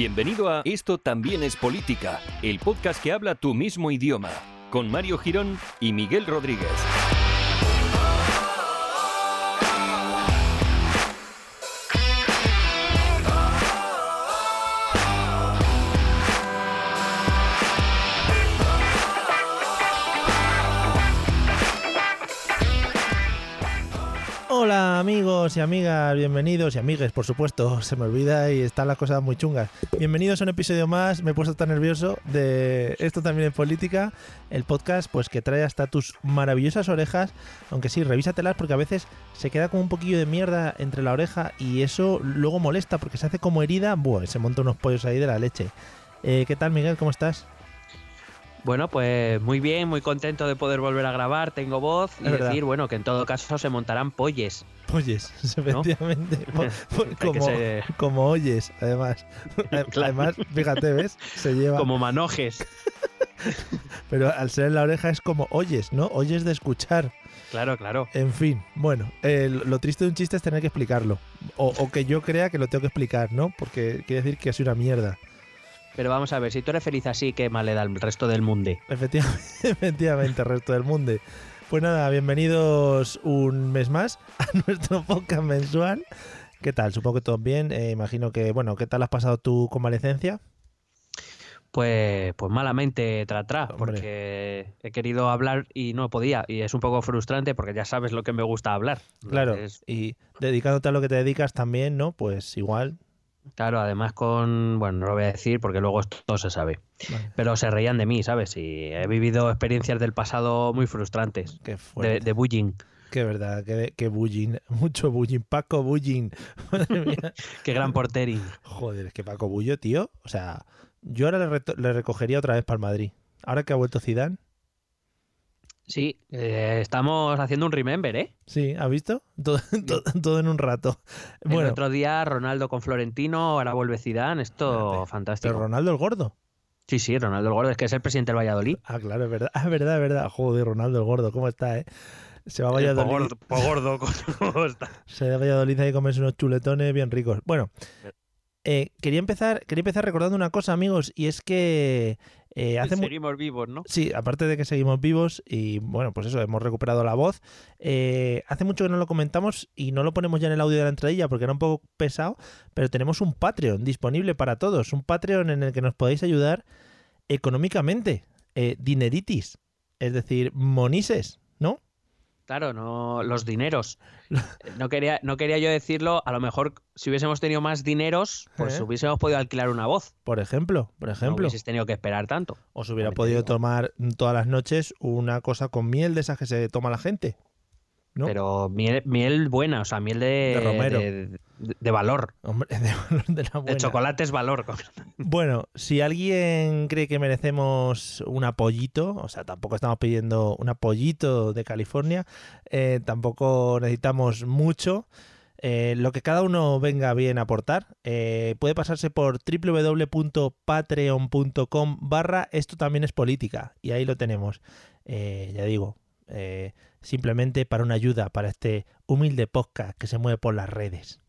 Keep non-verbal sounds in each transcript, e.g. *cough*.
Bienvenido a Esto también es política, el podcast que habla tu mismo idioma, con Mario Girón y Miguel Rodríguez. Amigos y amigas, bienvenidos y amigues, por supuesto, *laughs* se me olvida y están las cosas muy chungas. Bienvenidos a un episodio más, me he puesto tan nervioso de Esto también es política, el podcast pues que trae hasta tus maravillosas orejas, aunque sí, revísatelas porque a veces se queda como un poquillo de mierda entre la oreja y eso luego molesta porque se hace como herida, buah, se monta unos pollos ahí de la leche. Eh, ¿Qué tal Miguel? ¿Cómo estás? Bueno, pues muy bien, muy contento de poder volver a grabar, tengo voz y decir, bueno, que en todo caso se montarán polles. Oyes, *laughs* efectivamente, *laughs* como, como oyes, además. *laughs* Además, fíjate, ¿ves? Se lleva... Como manojes. Pero al ser en la oreja es como oyes, ¿no? Oyes de escuchar. Claro, claro. En fin, bueno, eh, lo triste de un chiste es tener que explicarlo. O, o que yo crea que lo tengo que explicar, ¿no? Porque quiere decir que soy una mierda. Pero vamos a ver, si tú eres feliz así, ¿qué mal le da al resto del mundo? Efectivamente, *laughs* efectivamente, resto del mundo. Pues nada, bienvenidos un mes más a *laughs* nuestro podcast mensual. ¿Qué tal? Supongo que todo bien. Eh, imagino que, bueno, ¿qué tal has pasado tu convalecencia? Pues, pues malamente tra, tra, Hombre. porque he querido hablar y no podía. Y es un poco frustrante porque ya sabes lo que me gusta hablar. Claro, Entonces, y dedicándote a lo que te dedicas también, ¿no? Pues igual. Claro, además con. Bueno, no lo voy a decir porque luego esto todo se sabe. Vale, Pero se reían de mí, ¿sabes? Y he vivido experiencias del pasado muy frustrantes. qué De, de bullying. Qué verdad, qué, qué bullying. *laughs* Mucho bullying. Paco bullying. *laughs* Madre mía. *laughs* Qué gran portering. Joder, es que Paco Bullo, tío. O sea, yo ahora le, le recogería otra vez para el Madrid. Ahora que ha vuelto Zidane. Sí, eh, estamos haciendo un remember, ¿eh? Sí, ¿has visto? Todo, todo, todo en un rato. El Bueno, otro día Ronaldo con Florentino, ahora vuelve Zidane, esto Espérate, fantástico. pero Ronaldo el gordo. Sí, sí, Ronaldo el Gordo, es que es el presidente del Valladolid. Ah, claro, es verdad. *laughs* Es verdad, es verdad. Joder, Ronaldo el gordo, ¿cómo está, eh? Se va a Valladolid. Po gordo, ¿cómo está? *laughs* Se va a Valladolid ahí comerse unos chuletones bien ricos. Bueno, eh, quería empezar, quería empezar recordando una cosa, amigos, y es que eh, hace Seguimos vivos, ¿no? Sí, aparte de que seguimos vivos y bueno, pues eso, hemos recuperado la voz. Eh, hace mucho que no lo comentamos y no lo ponemos ya en el audio de la entradilla porque era un poco pesado, pero tenemos un Patreon disponible para todos, un Patreon en el que nos podéis ayudar económicamente, eh, dineritis, es decir, monises, ¿no? Claro, no los dineros. No quería, no quería yo decirlo, a lo mejor si hubiésemos tenido más dineros, pues ¿Eh? hubiésemos podido alquilar una voz. Por ejemplo, por No ejemplo, hubieses tenido que esperar tanto. os hubiera podido tomar todas las noches una cosa con miel de esas que se toma la gente. ¿No? Pero miel, miel buena, o sea, miel de, De romero. de, de- de valor. Hombre, *laughs* de, valor de la buena. El chocolate es valor. Bueno, si alguien cree que merecemos un apoyito, o sea, tampoco estamos pidiendo un apoyito de California, eh, tampoco necesitamos mucho. eh, lo que cada uno venga bien a aportar, eh, puede pasarse por www.patreon.com barra esto también es política. Y ahí lo tenemos. Ya digo, eh, simplemente para una ayuda para este humilde podcast que se mueve por las redes.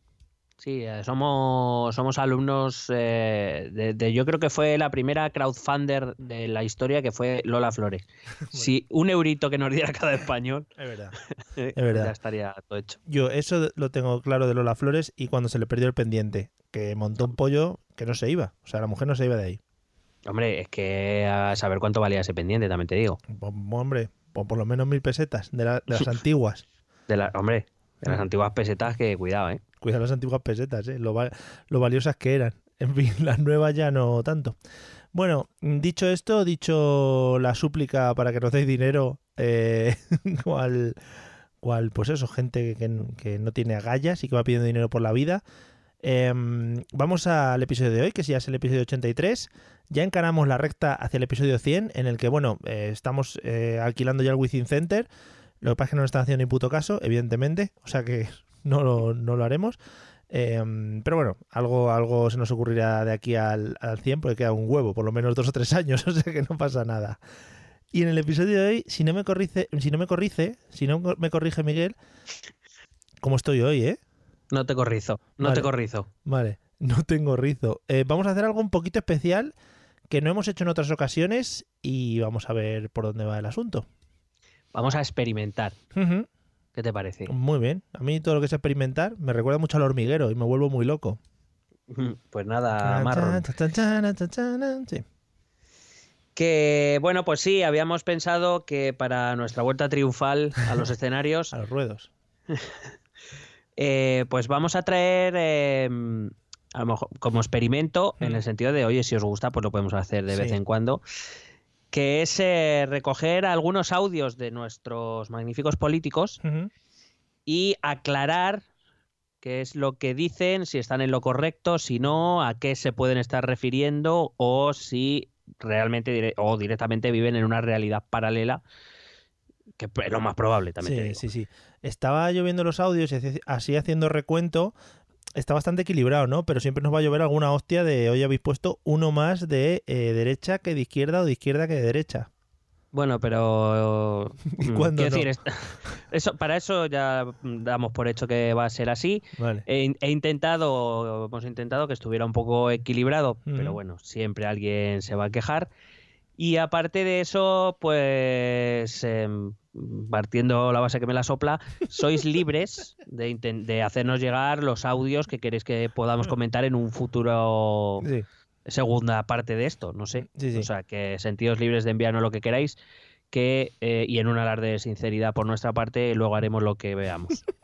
Sí, eh, somos, somos alumnos eh, de, de- Yo creo que fue la primera crowdfunder de la historia que fue Lola Flores. *laughs* Si un eurito que nos diera cada español, *laughs* Es verdad. *laughs* eh, verdad. ya estaría todo hecho. Yo eso lo tengo claro de Lola Flores y cuando se le perdió el pendiente, que montó un pollo que no se iba. O sea, la mujer no se iba de ahí. Hombre, es que a saber cuánto valía ese pendiente, también te digo. Hombre, por, por lo menos mil pesetas de, la- de las antiguas. De la, hombre, de las antiguas pesetas que cuidado, ¿eh? Cuida las antiguas pesetas, ¿eh? lo valiosas que eran. En fin, *laughs* las nuevas ya no tanto. Bueno, dicho esto, dicho la súplica para que nos deis dinero, eh, *laughs* cual, cual, pues eso, gente que, que no tiene agallas y que va pidiendo dinero por la vida. Em, vamos al episodio de hoy, que ya es el episodio 83. Ya encaramos la recta hacia el episodio 100, en el que, bueno, eh, estamos eh, alquilando ya el Within Center. Lo que pasa es que no nos están haciendo ni puto caso, evidentemente. O sea que *laughs* no lo, no lo haremos. Em, pero bueno, algo, algo se nos ocurrirá de aquí al, al 100, porque queda un huevo, por lo menos dos o tres *laughs* años, o sea que no pasa nada. Y en el episodio de hoy, si no me corrige, si no me corrige, si no me corrige Miguel, ¿cómo estoy hoy, eh? No te corrizo, no Vale. te corrizo. Vale, no tengo rizo. Eh, vamos a hacer algo un poquito especial que no hemos hecho en otras ocasiones y vamos a ver por dónde va el asunto. Vamos a experimentar. ¿Qué te parece? Muy bien. A mí todo lo que es experimentar me recuerda mucho al hormiguero y me vuelvo muy loco. Pues nada, marrón. Sí. Que bueno, pues sí, habíamos pensado que para nuestra vuelta triunfal a los *laughs* escenarios, A los ruedos. *laughs* eh, pues vamos a traer eh, a lo mejor como experimento, en Mm. el sentido de, oye, si os gusta, pues lo podemos hacer de vez en cuando, que es eh, recoger algunos audios de nuestros magníficos políticos y aclarar qué es lo que dicen, si están en lo correcto, si no, a qué se pueden estar refiriendo o si realmente o directamente viven en una realidad paralela, que es lo más probable también. te Sí, digo. sí, sí. Estaba lloviendo los audios y así- haciendo recuento. Está bastante equilibrado, ¿no? Pero siempre nos va a llover alguna hostia de hoy habéis puesto uno más de eh, derecha que de izquierda o de izquierda que de derecha. Bueno, pero *laughs* ¿Y mm, cuándo quiero no? decir, *laughs* eso, para eso ya damos por hecho que va a ser así. Vale. He, in- he intentado, hemos intentado que estuviera un poco equilibrado, pero bueno, siempre alguien se va a quejar. Y aparte de eso, pues em, partiendo la base que me la sopla, sois libres de, de hacernos llegar los audios que queréis que podamos comentar en un futuro Sí. segunda parte de esto, no sé. Sí, sí. O sea, que sentidos libres de enviarnos lo que queráis, que eh, y en un alarde de sinceridad por nuestra parte, luego haremos lo que veamos. *laughs*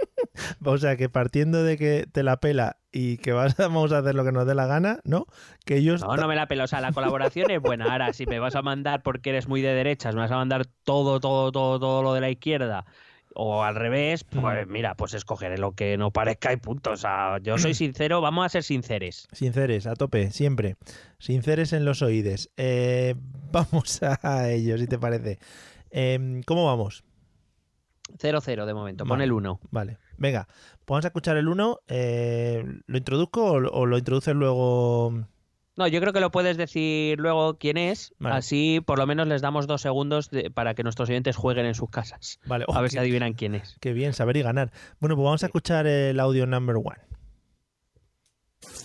O sea, que partiendo de que te la pela y que *laughs* vamos a hacer lo que nos dé la gana, ¿no? Que ellos... No, no me la pelo. O sea, la colaboración es buena. Ahora, si me vas a mandar porque eres muy de derechas, me vas a mandar todo, todo, todo, todo lo de la izquierda, o al revés, pues Mm. mira, pues escogeré lo que no parezca y punto. O sea, yo soy *clears throat* sincero, vamos a ser sinceres. Sinceres, a tope, siempre. Sinceres en los oídes. Eh, *laughs* vamos a ello, si te parece. Em, ¿Cómo vamos? 0-0 de momento, pon el 1. Vale, venga, pues vamos a escuchar el 1. ¿Lo introduzco o, o lo introduces luego? No, yo creo que lo puedes decir luego quién es, Vale. así por lo menos les damos dos segundos de- para que nuestros oyentes jueguen en sus casas. Vale, A oh, ver si qué, adivinan quién es. qué bien, saber y ganar. Bueno, pues vamos a escuchar el audio number one.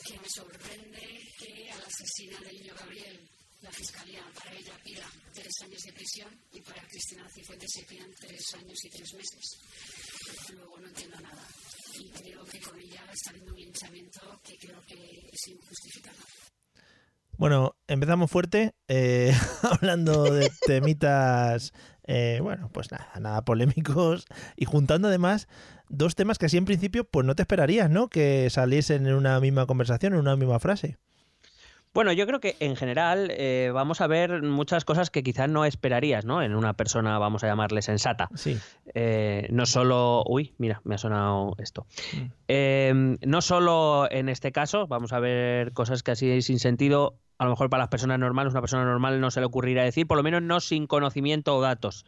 que me sorprende que a la asesina del niño Gabriel, la fiscalía para ella pida tres años de prisión y para Cristina Cifuentes se pidan tres años y tres meses. Luego no entiendo nada. Y creo que con ella está habiendo un linchamiento que creo que es injustificado. Bueno, empezamos fuerte, eh, *laughs* hablando de *laughs* temitas, eh, bueno, pues nada, nada polémicos y juntando además dos temas que así en principio pues no te esperarías, ¿no? Que saliesen en una misma conversación, en una misma frase. Bueno, yo creo que en general eh, vamos a ver muchas cosas que quizás no esperarías, ¿no? En una persona, vamos a llamarle sensata. Sí. Eh, no solo. Uy, mira, me ha sonado esto. Eh, no solo en este caso, vamos a ver cosas que así sin sentido, a lo mejor para las personas normales, una persona normal no se le ocurrirá decir, por lo menos no sin conocimiento o datos.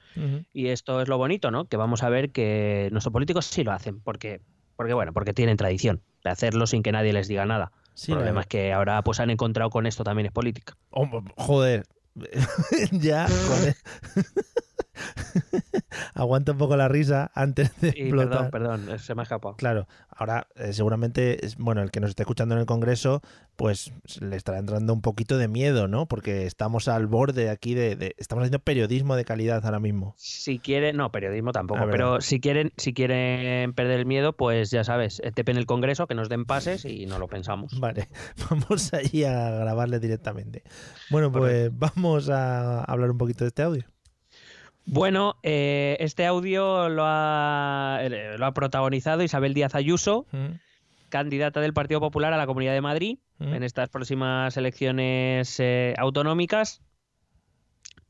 Y esto es lo bonito, ¿no? Que vamos a ver que nuestros políticos sí lo hacen, porque, porque bueno, porque tienen tradición de hacerlo sin que nadie les diga nada. Sí, el problema es que ahora pues han encontrado con esto también es política. Oh, joder. *laughs* ya, joder. *laughs* *laughs* Aguanta un poco la risa antes de Y explotar. perdón, perdón, se me ha escapado. Claro, ahora eh, seguramente, bueno, el que nos esté escuchando en el Congreso, pues le estará entrando un poquito de miedo, ¿no? Porque estamos al borde aquí de, de- estamos haciendo periodismo de calidad ahora mismo. Si quieren, no, periodismo tampoco, Ah, pero si quieren, si quieren perder el miedo, pues ya sabes, TP en el Congreso, que nos den pases y no lo pensamos. Vale, *laughs* vamos allí a grabarle directamente. Bueno, pues vamos a hablar un poquito de este audio. Bueno, eh, este audio lo ha, eh, lo ha protagonizado Isabel Díaz Ayuso, Mm, candidata del Partido Popular a la Comunidad de Madrid mm, en estas próximas elecciones eh, autonómicas.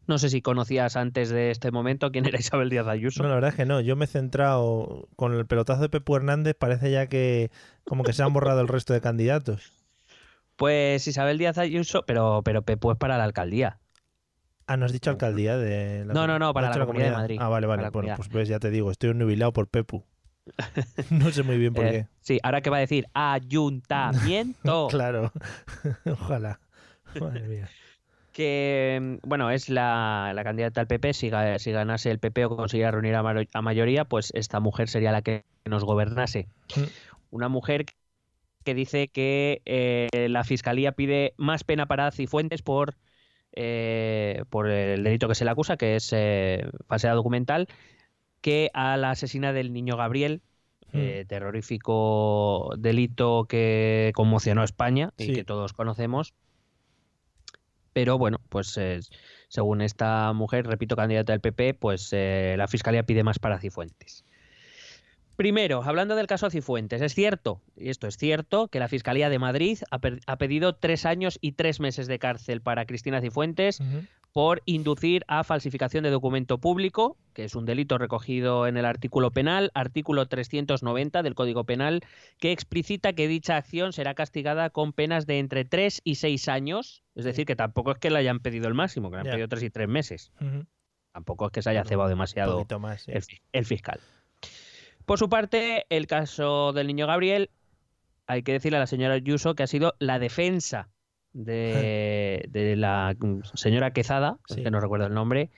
No sé si conocías antes de este momento quién era Isabel Díaz Ayuso. No, la verdad es que no. Yo me he centrado con el pelotazo de Pepu Hernández. Parece ya que como que se han borrado el resto de candidatos. Pues Isabel Díaz Ayuso, pero, pero Pepu es para la alcaldía. Ah, ¿no has dicho alcaldía de la No, no, no, para la Comunidad de Madrid. Ah, vale, vale. Bueno, comunidad. pues ves, ya te digo, estoy nubilado por Pepu. *laughs* no sé muy bien por Eh, qué. sí, ahora que va a decir ayuntamiento. *laughs* Claro. *laughs* Ojalá. Madre mía. que bueno, es la, la candidata al PP, si, si ganase el PP o consiguiera reunir a mayoría, pues esta mujer sería la que nos gobernase. Mm. Una mujer que dice que eh, la fiscalía pide más pena para Cifuentes por, eh, por el delito que se le acusa, que es eh, falsedad documental, que a la asesina del niño Gabriel, Mm. eh, terrorífico delito que conmocionó a España y que todos conocemos. Pero bueno, pues eh, según esta mujer, repito, candidata del PP, pues eh, la fiscalía pide más para Cifuentes. Primero, hablando del caso Cifuentes, es cierto, y esto es cierto, que la Fiscalía de Madrid ha, ha pedido tres años y tres meses de cárcel para Cristina Cifuentes por inducir a falsificación de documento público, que es un delito recogido en el artículo penal, artículo 390 del Código Penal, que explicita que dicha acción será castigada con penas de entre 3 y 6 años. Es decir, que tampoco es que le hayan pedido el máximo, que le han pedido 3 y 3 meses. Tampoco es que se haya cebado demasiado poquito más. sí. el, fi- el fiscal. Por su parte, el caso del niño Gabriel, hay que decirle a la señora Ayuso que ha sido la defensa de, *laughs* de la señora Quezada, Sí. que no recuerdo el nombre,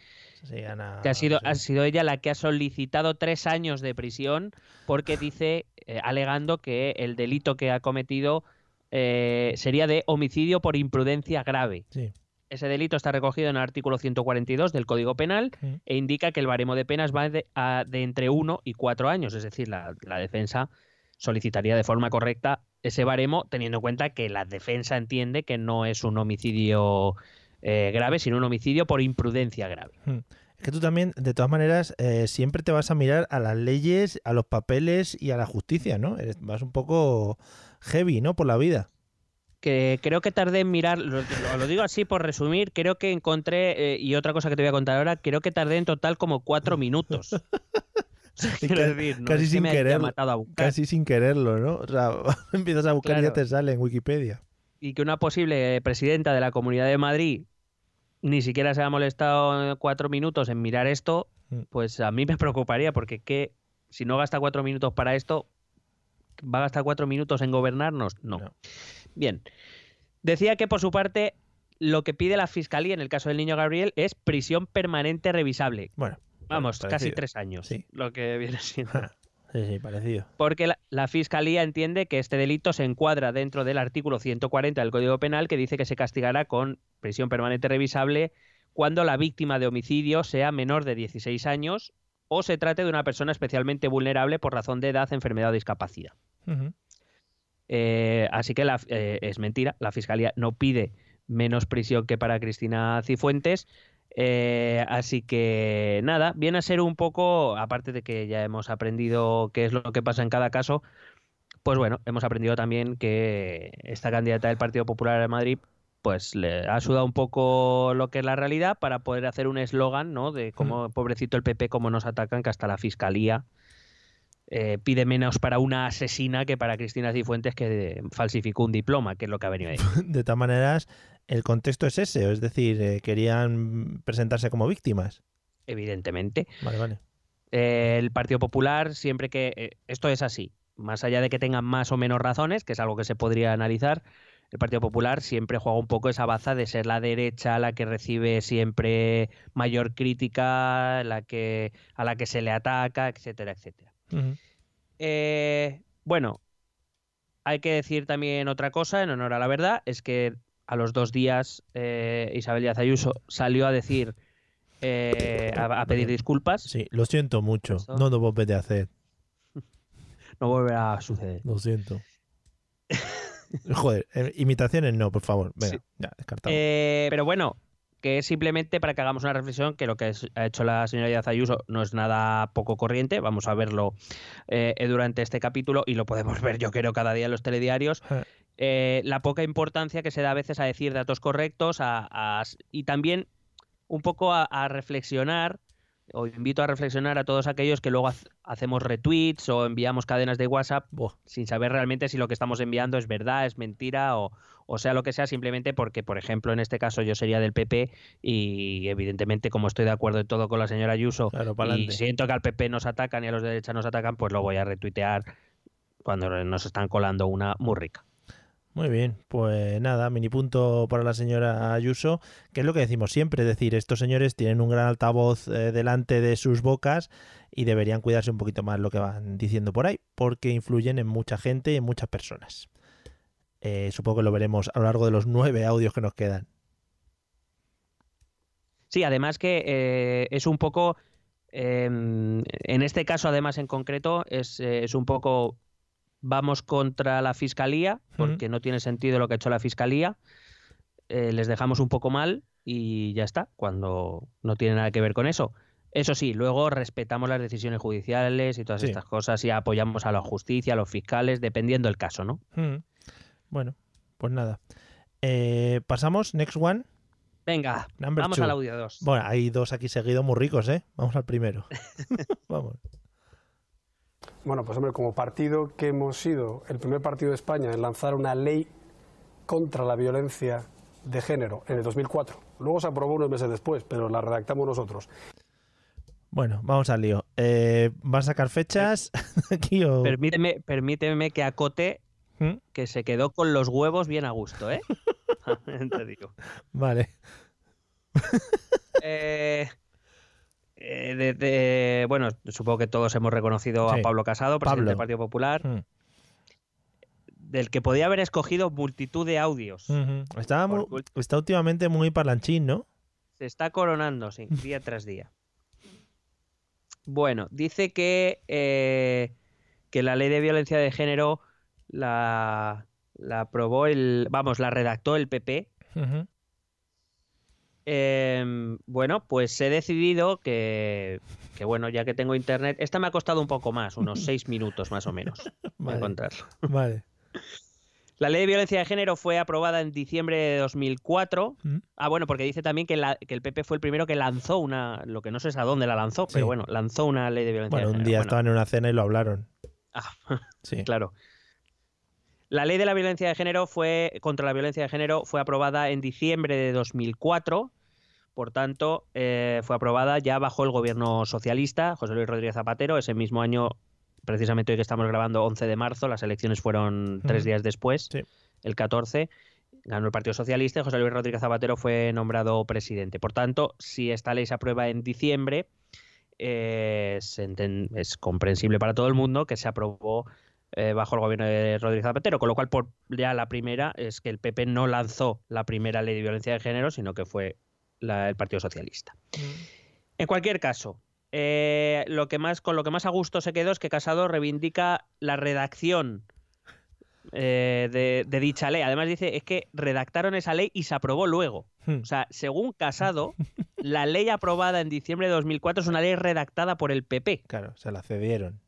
Sí, Ana- que ha sido, sí. ha sido ella la que ha solicitado tres años de prisión porque *laughs* dice, eh, alegando que el delito que ha cometido eh, sería de homicidio por imprudencia grave. Sí. Ese delito está recogido en el artículo 142 del Código Penal e indica que el baremo de penas va de, a- de entre uno y cuatro años. Es decir, la, la defensa solicitaría de forma correcta ese baremo, teniendo en cuenta que la defensa entiende que no es un homicidio eh, grave, sino un homicidio por imprudencia grave. Es que tú también, de todas maneras, eh, siempre te vas a mirar a las leyes, a los papeles y a la justicia, ¿no? Eres- Vas un poco heavy, ¿no? Por la vida. Que creo que tardé en mirar, lo, digo así por resumir, creo que encontré, eh, y otra cosa que te voy a contar ahora, creo que tardé en total como cuatro minutos. *laughs* O sea, Y quiero decir, no casi es que sin me haya querer, matado a buscar. Casi sin quererlo, ¿no? O sea, *laughs* empiezas a buscar y ya te sale en Wikipedia. Y que una posible presidenta de la Comunidad de Madrid ni siquiera se ha molestado cuatro minutos en mirar esto, Mm. pues a mí *laughs* me preocuparía, porque que si no gasta cuatro minutos para esto, ¿va a gastar cuatro minutos en gobernarnos? No. No. Bien. Decía que por su parte lo que pide la fiscalía en el caso del niño Gabriel es prisión permanente revisable. Bueno. Vamos, casi tres años. Sí. Lo que viene siendo. Sí, sí, parecido. Porque la, la fiscalía entiende que este delito se encuadra dentro del artículo 140 del Código Penal que dice que se castigará con prisión permanente revisable cuando la víctima de homicidio sea menor de 16 años o se trate de una persona especialmente vulnerable por razón de edad, enfermedad o discapacidad. Eh, así que la- eh, es mentira, la fiscalía no pide menos prisión que para Cristina Cifuentes. Eh, así que nada, viene a ser un poco, aparte de que ya hemos aprendido qué es lo que pasa en cada caso, pues bueno, hemos aprendido también que esta candidata del Partido Popular de Madrid pues le ha sudado un poco lo que es la realidad para poder hacer un eslogan, ¿no? De cómo, pobrecito el PP, cómo nos atacan, que hasta la fiscalía eh, pide menos para una asesina que para Cristina Cifuentes que falsificó un diploma, que es lo que ha venido ahí. *laughs* De todas maneras, el contexto es ese, es decir, eh, querían presentarse como víctimas. Evidentemente. Vale, vale. Eh, el Partido Popular, siempre que. eh, esto es así. Más allá de que tengan más o menos razones, que es algo que se podría analizar, el Partido Popular siempre juega un poco esa baza de ser la derecha la que recibe siempre mayor crítica, la que, a la que se le ataca, etcétera, etcétera. Eh, bueno, hay que decir también otra cosa, en honor a la verdad, es que a los dos días eh, Isabel Díaz Ayuso salió a decir, eh, a, a pedir disculpas. Sí, lo siento mucho. Eso. No lo volveré a hacer. *laughs* No volverá a suceder. Lo siento. *laughs* Joder, imitaciones no, por favor. Venga, Sí. ya, descartado. Pero bueno, que es simplemente para que hagamos una reflexión que lo que ha hecho la señora Díaz Ayuso no es nada poco corriente. Vamos a verlo eh, durante este capítulo y lo podemos *laughs* ver, yo creo, cada día en los telediarios. Eh. Eh, la poca importancia que se da a veces a decir datos correctos a- a- y también un poco a, a reflexionar o invito a reflexionar a todos aquellos que luego ha- hacemos retweets o enviamos cadenas de WhatsApp sin saber realmente si lo que estamos enviando es verdad, es mentira o, o sea lo que sea, simplemente porque, por ejemplo, en este caso yo sería del PP y evidentemente como estoy de acuerdo en todo con la señora Ayuso Claro, y siento que al PP nos atacan y a los de derecha nos atacan, pues lo voy a retuitear cuando nos están colando una muy rica. Muy bien, pues nada, mini punto para la señora Ayuso, que es lo que decimos siempre, es decir, estos señores tienen un gran altavoz eh, delante de sus bocas y deberían cuidarse un poquito más lo que van diciendo por ahí, porque influyen en mucha gente y en muchas personas. Eh, supongo que lo veremos a lo largo de los nueve audios que nos quedan. Sí, además que eh, es un poco, eh, en este caso además en concreto, es, es un poco, vamos contra la fiscalía, porque no tiene sentido lo que ha hecho la fiscalía, eh, les dejamos un poco mal y ya está, cuando no tiene nada que ver con eso. Eso sí, luego respetamos las decisiones judiciales y todas Sí. estas cosas y apoyamos a la justicia, a los fiscales, dependiendo del caso, ¿no? Mm. Bueno, pues nada. Eh, pasamos, next one. Venga, Number vamos two. al audio 2. Bueno, hay dos aquí seguidos muy ricos, ¿eh? Vamos al primero. *laughs* Vamos. Bueno, pues hombre, como partido que hemos sido el primer partido de España en lanzar una ley contra la violencia de género en el 2004. Luego se aprobó unos meses después, pero la redactamos nosotros. Bueno, vamos al lío. Eh, ¿Vas a sacar fechas *laughs* aquí o...? Permíteme, permíteme que acote ¿Mm? que se quedó con los huevos bien a gusto, ¿eh? *laughs* *laughs* Te digo. Vale. Eh, eh, de- de- bueno, supongo que todos hemos reconocido Sí. a Pablo Casado, presidente Pablo. del Partido Popular, Mm. del que podía haber escogido multitud de audios. Muy- está últimamente muy parlanchín, ¿no? Se está coronando, sí, *laughs* día tras día. Bueno, dice que, eh, que la ley de violencia de género la, la aprobó el. Vamos, la redactó el PP. Ujú. Em, bueno, pues he decidido que, que, bueno, ya que tengo internet, esta me ha costado un poco más, unos *laughs* seis minutos más o menos, *laughs* Vale. encontrarlo. Vale. *laughs* La ley de violencia de género fue aprobada en diciembre de 2004. Mm. Ah, bueno, porque dice también que, la- que el PP fue el primero que lanzó una, lo que no sé es a dónde la lanzó, Sí. pero bueno, lanzó una ley de violencia Bueno, de un género. día Bueno, estaban en una cena y lo hablaron. ah, Sí. claro. La ley de la violencia de género fue contra la violencia de género fue aprobada en diciembre de 2004. Por tanto, eh, fue aprobada ya bajo el gobierno socialista, José Luis Rodríguez Zapatero. Ese mismo año, precisamente hoy que estamos grabando, 11 de marzo, las elecciones fueron tres días después, Sí. el 14. Ganó el Partido Socialista y José Luis Rodríguez Zapatero fue nombrado presidente. Por tanto, si esta ley se aprueba en diciembre, eh, es comprensible para todo el mundo que se aprobó eh, bajo el gobierno de Rodríguez Zapatero, con lo cual por ya la primera es que el PP no lanzó la primera ley de violencia de género, sino que fue la- el Partido Socialista. En cualquier caso, eh, lo que más, con lo que más a gusto se quedó es que Casado reivindica la redacción eh, de, de dicha ley. Además dice, es que redactaron esa ley y se aprobó luego. Hmm. O sea, según Casado, la ley aprobada en diciembre de 2004 es una ley redactada por el PP. Claro, se la cedieron.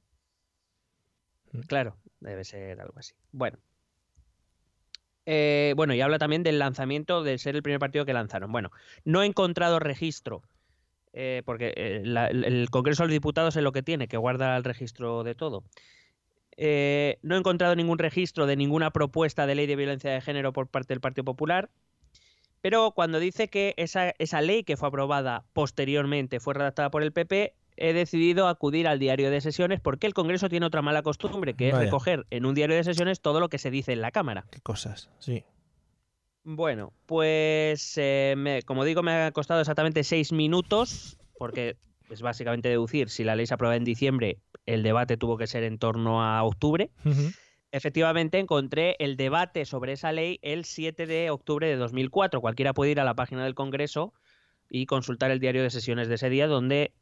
Claro, debe ser algo así. Bueno. Eh, bueno, y habla también del lanzamiento de ser el primer partido que lanzaron. Bueno, no he encontrado registro, eh, porque eh, el, Congreso de los Diputados es lo que tiene, que guarda el registro de todo. No he encontrado ningún registro de ninguna propuesta de ley de violencia de género por parte del Partido Popular. Pero cuando dice que esa, esa ley que fue aprobada posteriormente fue redactada por el PP, he decidido acudir al diario de sesiones porque el Congreso tiene otra mala costumbre, que Vaya. es recoger en un diario de sesiones todo lo que se dice en la Cámara. Qué cosas, sí. Bueno, pues eh, me- como digo, me ha costado exactamente seis minutos, porque es básicamente deducir, si la ley se aprueba en diciembre, el debate tuvo que ser en torno a octubre. Efectivamente, encontré el debate sobre esa ley el 7 de octubre de 2004. Cualquiera puede ir a la página del Congreso y consultar el diario de sesiones de ese día, donde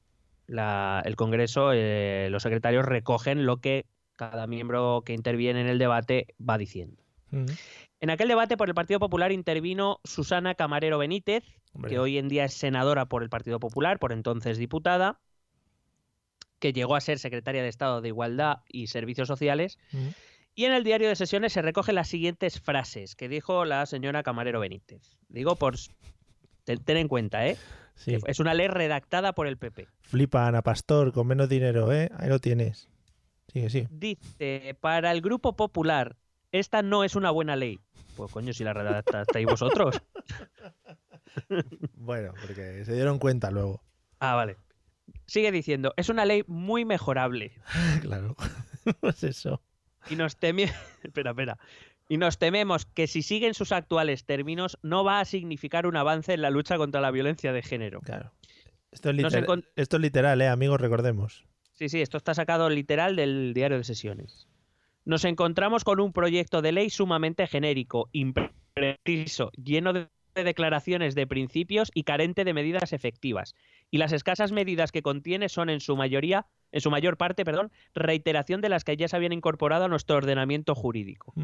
la- el Congreso, eh, los secretarios recogen lo que cada miembro que interviene en el debate va diciendo. En aquel debate por el Partido Popular intervino Susana Camarero Benítez, Hombre, que hoy en día es senadora por el Partido Popular, por entonces diputada, que llegó a ser secretaria de Estado de Igualdad y Servicios Sociales. Y en el diario de sesiones se recogen las siguientes frases que dijo la señora Camarero Benítez. Digo por... ten en cuenta, ¿eh? Sí. Es una ley redactada por el PP. Flipa Ana Pastor con menos dinero, ¿eh? Ahí lo tienes. Sigue, sí. Dice, para el Grupo Popular, esta no es una buena ley. Pues coño, si la redactasteis vosotros. *laughs* Bueno, porque se dieron cuenta luego. Ah, vale. Sigue diciendo, es una ley muy mejorable. *laughs* claro. *laughs* pues eso. Y nos teme... espera, espera. Y nos tememos que si siguen sus actuales términos no va a significar un avance en la lucha contra la violencia de género. Claro. Esto es, literal, esto es literal, ¿eh? Amigos, recordemos. Sí, sí, esto está sacado literal del diario de sesiones. Nos encontramos con un proyecto de ley sumamente genérico, impreciso, lleno de declaraciones de principios y carente de medidas efectivas. Y las escasas medidas que contiene son en su mayoría, en su mayor parte, perdón, reiteración de las que ya se habían incorporado a nuestro ordenamiento jurídico.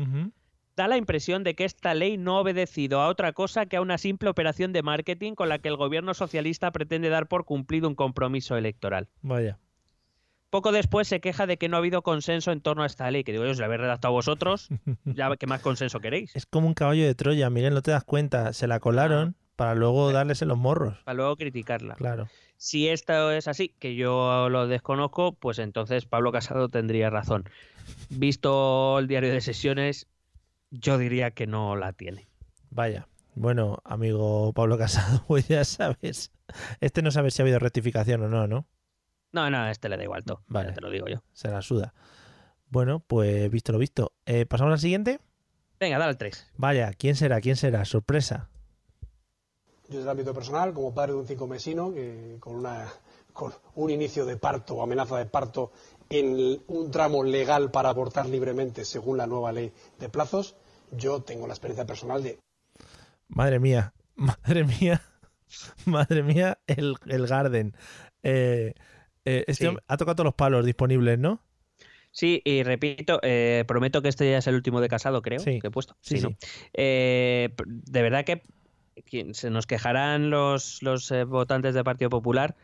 Da la impresión de que esta ley no ha obedecido a otra cosa que a una simple operación de marketing con la que el gobierno socialista pretende dar por cumplido un compromiso electoral. Vaya. Poco después se queja de que no ha habido consenso en torno a esta ley, que digo yo, si la habéis redactado vosotros, *laughs* ya qué más consenso queréis. Es como un caballo de Troya, Miguel, no te das cuenta. Se la colaron para luego darles en los morros. Para luego criticarla. Claro. Si esto es así, que yo lo desconozco, pues entonces Pablo Casado tendría razón. Visto el diario de sesiones, yo diría que no la tiene. Vaya. Bueno, amigo Pablo Casado, *laughs* pues ya sabes. Este no sabe si ha habido rectificación o no, ¿no? No, no, a este le da igual todo. ya Vale. te lo digo yo. Se la suda. Bueno, pues visto lo visto. Eh, ¿Pasamos al siguiente? Venga, dale al 3. Vaya, ¿quién será? ¿Quién será? Sorpresa. Yo desde el ámbito personal, como padre de un cinco mesino, que con, una, con un inicio de parto o amenaza de parto en un tramo legal para abortar libremente según la nueva ley de plazos, yo tengo la experiencia personal de Madre mía, *laughs* madre mía, madre mía, el, el Garden. Eh, eh, este Sí. hombre ha tocado todos los palos disponibles, ¿no? Sí, y repito, eh, prometo que este ya es el último de casado, creo, Sí. que he puesto. Sí, ¿no? sí. Eh, p- de verdad que se nos quejarán los, los eh, votantes del Partido Popular,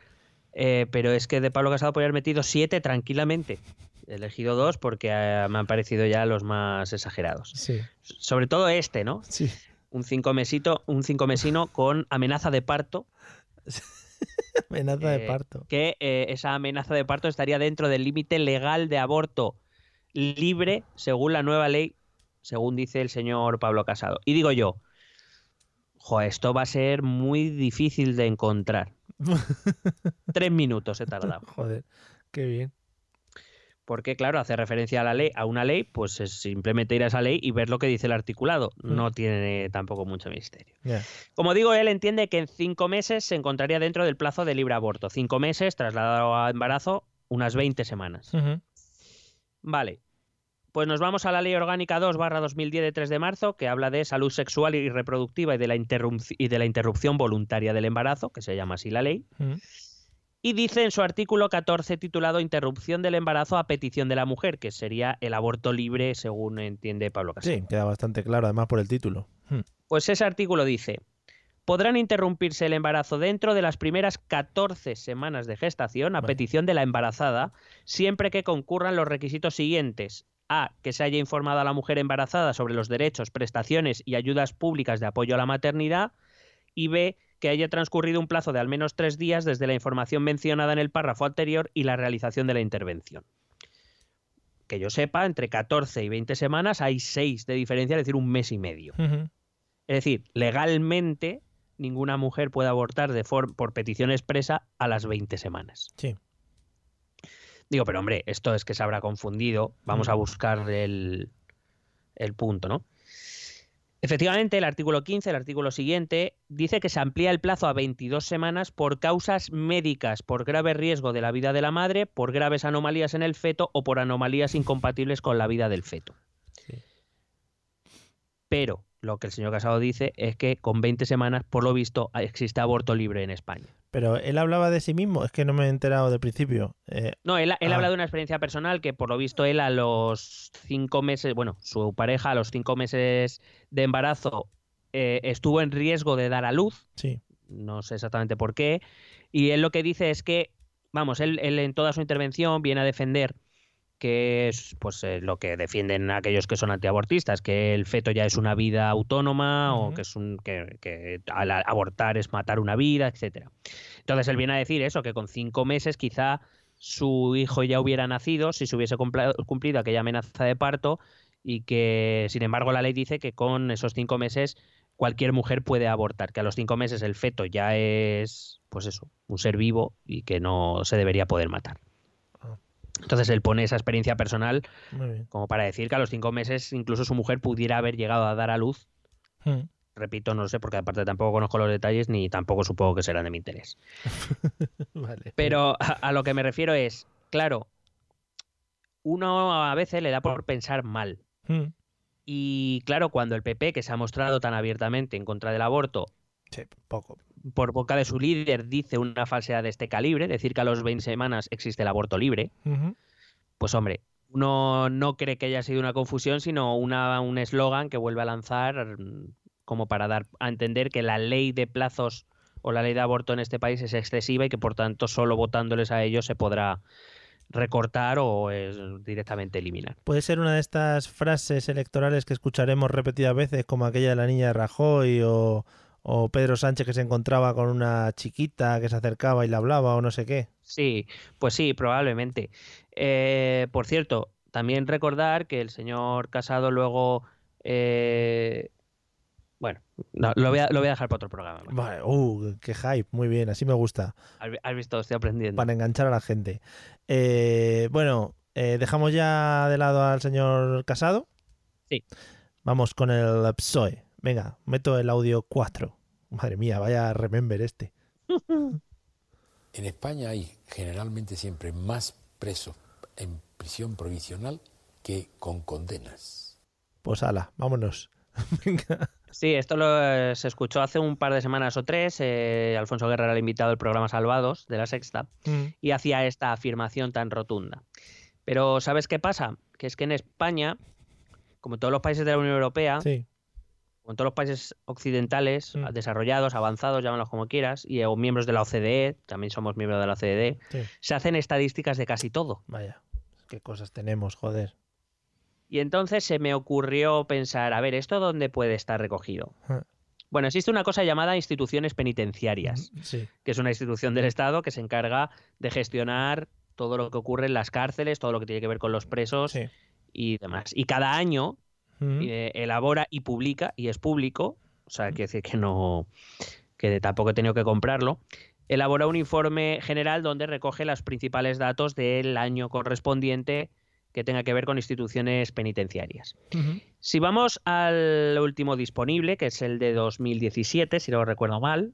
eh, pero es que de Pablo Casado podría haber metido siete tranquilamente. He elegido dos porque eh, me han parecido ya los más exagerados. Sí, Sobre todo este, ¿no? sí. Un cinco mesito, un cinco mesino con amenaza de parto, *laughs* Amenaza de Eh, parto. que esa amenaza de parto estaría dentro del límite legal de aborto libre según la nueva ley, según dice el señor Pablo Casado. Y digo yo, jo, esto va a ser muy difícil de encontrar. *laughs* Tres minutos he tardado. Joder, qué bien. Porque, claro, hace referencia a la ley, a una ley, pues es simplemente ir a esa ley y ver lo que dice el articulado. No tiene tampoco mucho misterio. Como digo, él entiende que en cinco meses se encontraría dentro del plazo de libre aborto. Cinco meses, trasladado a embarazo, unas 20 semanas. Vale. Pues nos vamos a la Ley Orgánica 2 barra 2010 de 3 de marzo, que habla de salud sexual y reproductiva y de, la interrumci- y de la interrupción voluntaria del embarazo, que se llama así la ley. Ujú. Y dice en su artículo 14 titulado Interrupción del embarazo a petición de la mujer, que sería el aborto libre, según entiende Pablo Casado. Sí, queda bastante claro, además por el título. Hmm. Pues ese artículo dice, podrán interrumpirse el embarazo dentro de las primeras 14 semanas de gestación a Vale. petición de la embarazada, siempre que concurran los requisitos siguientes. A. Que se haya informado a la mujer embarazada sobre los derechos, prestaciones y ayudas públicas de apoyo a la maternidad. Y B. Que haya transcurrido un plazo de al menos tres días desde la información mencionada en el párrafo anterior y la realización de la intervención. Que yo sepa, entre 14 y 20 semanas hay 6 de diferencia, es decir, un mes y medio. Es decir, legalmente ninguna mujer puede abortar de por petición expresa a las 20 semanas. Sí. Digo, pero hombre, esto es que se habrá confundido. Vamos a buscar el, el punto, ¿no? Efectivamente, el artículo 15, el artículo siguiente, dice que se amplía el plazo a 22 semanas por causas médicas, por grave riesgo de la vida de la madre, por graves anomalías en el feto o por anomalías incompatibles con la vida del feto. Sí. Pero lo que el señor Casado dice es que con 20 semanas, por lo visto, existe aborto libre en España. Pero él hablaba de sí mismo, es que no me he enterado del principio. Eh, No, él, él Ah. habla de una experiencia personal que por lo visto él a los cinco meses, bueno, su pareja a los cinco meses de embarazo eh, estuvo en riesgo de dar a luz, sí. no sé exactamente por qué, y él lo que dice es que, vamos, él, él en toda su intervención viene a defender que es pues eh, lo que defienden aquellos que son antiabortistas, que el feto ya es una vida autónoma o que es un que, que al abortar es matar una vida, etcétera. Entonces él viene a decir eso, que con cinco meses quizá su hijo ya hubiera nacido si se hubiese cumplido aquella amenaza de parto y que sin embargo la ley dice que con esos cinco meses cualquier mujer puede abortar, que a los cinco meses el feto ya es pues eso, un ser vivo y que no se debería poder matar. Entonces él pone esa experiencia personal como para decir que a los cinco meses incluso su mujer pudiera haber llegado a dar a luz. Mm. Repito, no lo sé, porque aparte tampoco conozco los detalles ni tampoco supongo que serán de mi interés. *laughs* Vale. Pero a, a lo que me refiero es, claro, uno a veces le da por pensar mal. Mm. Y claro, cuando el PP, que se ha mostrado tan abiertamente en contra del aborto, Sí, poco. Por boca de su líder dice una falsedad de este calibre, decir que a los 20 semanas existe el aborto libre, pues hombre, uno no cree que haya sido una confusión, sino una, un eslogan que vuelve a lanzar mm, como para dar a entender que la ley de plazos o la ley de aborto en este país es excesiva y que por tanto solo votándoles a ellos se podrá recortar o eh, directamente eliminar. Puede ser una de estas frases electorales que escucharemos repetidas veces, como aquella de la niña de Rajoy o, o Pedro Sánchez que se encontraba con una chiquita que se acercaba y le hablaba o no sé qué. Sí, pues sí, probablemente. Eh, por cierto, también recordar que el señor Casado luego... eh, bueno, no, lo, voy a, lo voy a dejar para otro programa. Vale, uh, qué hype, muy bien, así me gusta, Has vi- has visto, estoy aprendiendo. para enganchar a la gente. Eh, bueno, dejamos ya de lado al señor Casado. Sí. Vamos con el PSOE. Venga, meto el audio 4. Madre mía, vaya remember este. *laughs* En España hay generalmente siempre más presos en prisión provisional que con condenas. Pues ala, vámonos. *laughs* Venga. Sí, esto lo, eh, se escuchó hace un par de semanas o tres. eh, Alfonso Guerra era el invitado del programa Salvados de la Sexta Mm, y hacía esta afirmación tan rotunda. Pero ¿sabes qué pasa? Que es que en España, como en todos los países de la Unión Europea, Sí. Como en todos los países occidentales, Mm. desarrollados, avanzados, llámalos como quieras, y o miembros de la OCDE, también somos miembros de la OCDE, Sí. se hacen estadísticas de casi todo. Vaya, qué cosas tenemos, joder. Y entonces se me ocurrió pensar, a ver, ¿esto dónde puede estar recogido? Ah. Bueno, existe una cosa llamada instituciones penitenciarias, Sí. que es una institución del Estado que se encarga de gestionar todo lo que ocurre en las cárceles, todo lo que tiene que ver con los presos sí. y demás. Y cada año Eh, elabora y publica, y es público, o sea, quiere decir que no, que tampoco he tenido que comprarlo, elabora un informe general donde recoge los principales datos del año correspondiente que tenga que ver con instituciones penitenciarias. Si vamos al último disponible, que es el de 2017, si no recuerdo mal,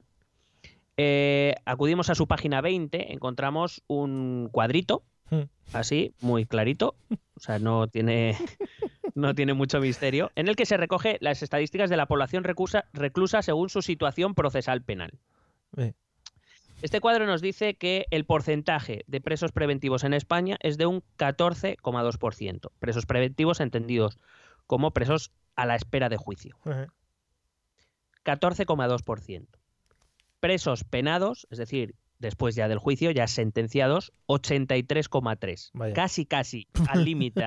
eh, acudimos a su página 20, encontramos un cuadrito, así, muy clarito, o sea, no tiene, *laughs* no tiene mucho misterio, en el que se recoge las estadísticas de la población recusa- reclusa según su situación procesal penal. Eh, Este cuadro nos dice que el porcentaje de presos preventivos en España es de un 14,2%. Presos preventivos entendidos como presos a la espera de juicio. ajá. 14,2%. Presos penados, es decir, después ya del juicio, ya sentenciados, 83,3%. Vaya. Casi, casi, *laughs* al límite.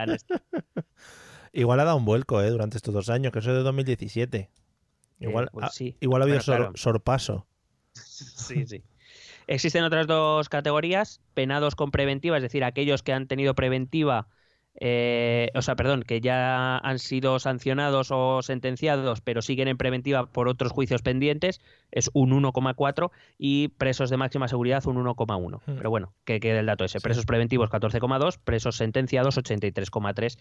Igual ha dado un vuelco, ¿eh? Durante estos dos años, que eso es de 2017. Igual, Eh, pues ha, igual ha habido Bueno, sor- claro. sorpaso. *laughs* Sí, sí. Existen otras dos categorías, penados con preventiva, es decir, aquellos que han tenido preventiva, eh, o sea, perdón, que ya han sido sancionados o sentenciados, pero siguen en preventiva por otros juicios pendientes, es un 1,4 y presos de máxima seguridad un 1,1. Hmm. Pero bueno, que quede el dato ese. Presos preventivos 14,2, presos sentenciados 83,3.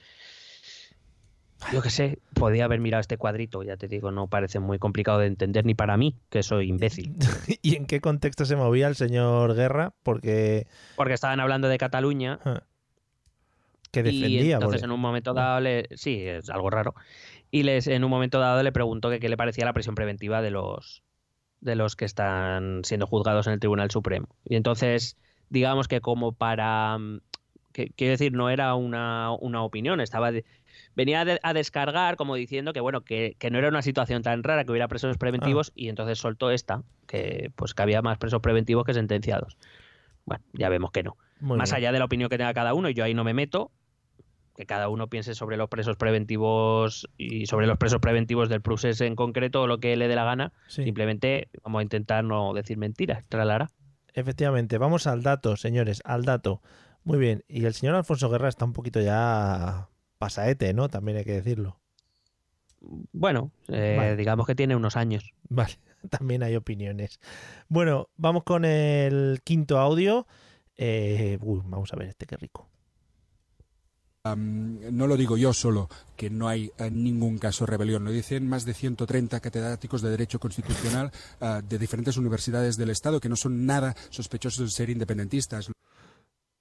Yo qué sé, podía haber mirado este cuadrito, ya te digo, no parece muy complicado de entender ni para mí, que soy imbécil. *laughs* ¿Y en qué contexto se movía el señor Guerra? Porque Porque estaban hablando de Cataluña ah, que y defendía. entonces porque- en un momento dado le, sí, es algo raro. Y les en un momento dado le preguntó que qué le parecía la prisión preventiva de los de los que están siendo juzgados en el Tribunal Supremo. Y entonces, digamos que como para mm, que, quiero decir, no era una, una opinión, estaba de- venía de- a descargar como diciendo que bueno, que, que no era una situación tan rara que hubiera presos preventivos y entonces soltó esta, que pues que había más presos preventivos que sentenciados. Bueno, ya vemos que no. Muy Más bien. allá de la opinión que tenga cada uno, yo ahí no me meto. que cada uno piense sobre los presos preventivos y sobre los presos preventivos del Prusés en concreto o lo que le dé la gana. Sí. Simplemente vamos a intentar no decir mentiras, tralara. Efectivamente, vamos al dato, señores, al dato. Muy bien, y el señor Alfonso Guerra está un poquito ya pasaete, ¿no? También hay que decirlo. Bueno, eh, Vale. digamos que tiene unos años. Vale, *laughs* también hay opiniones. Bueno, vamos con el quinto audio. Eh, uy, vamos a ver este, qué rico. Am, no lo digo yo solo, que no hay eh, ningún caso de rebelión. Lo dicen más de 130 catedráticos de Derecho Constitucional ah, de diferentes universidades del Estado que no son nada sospechosos de ser independentistas.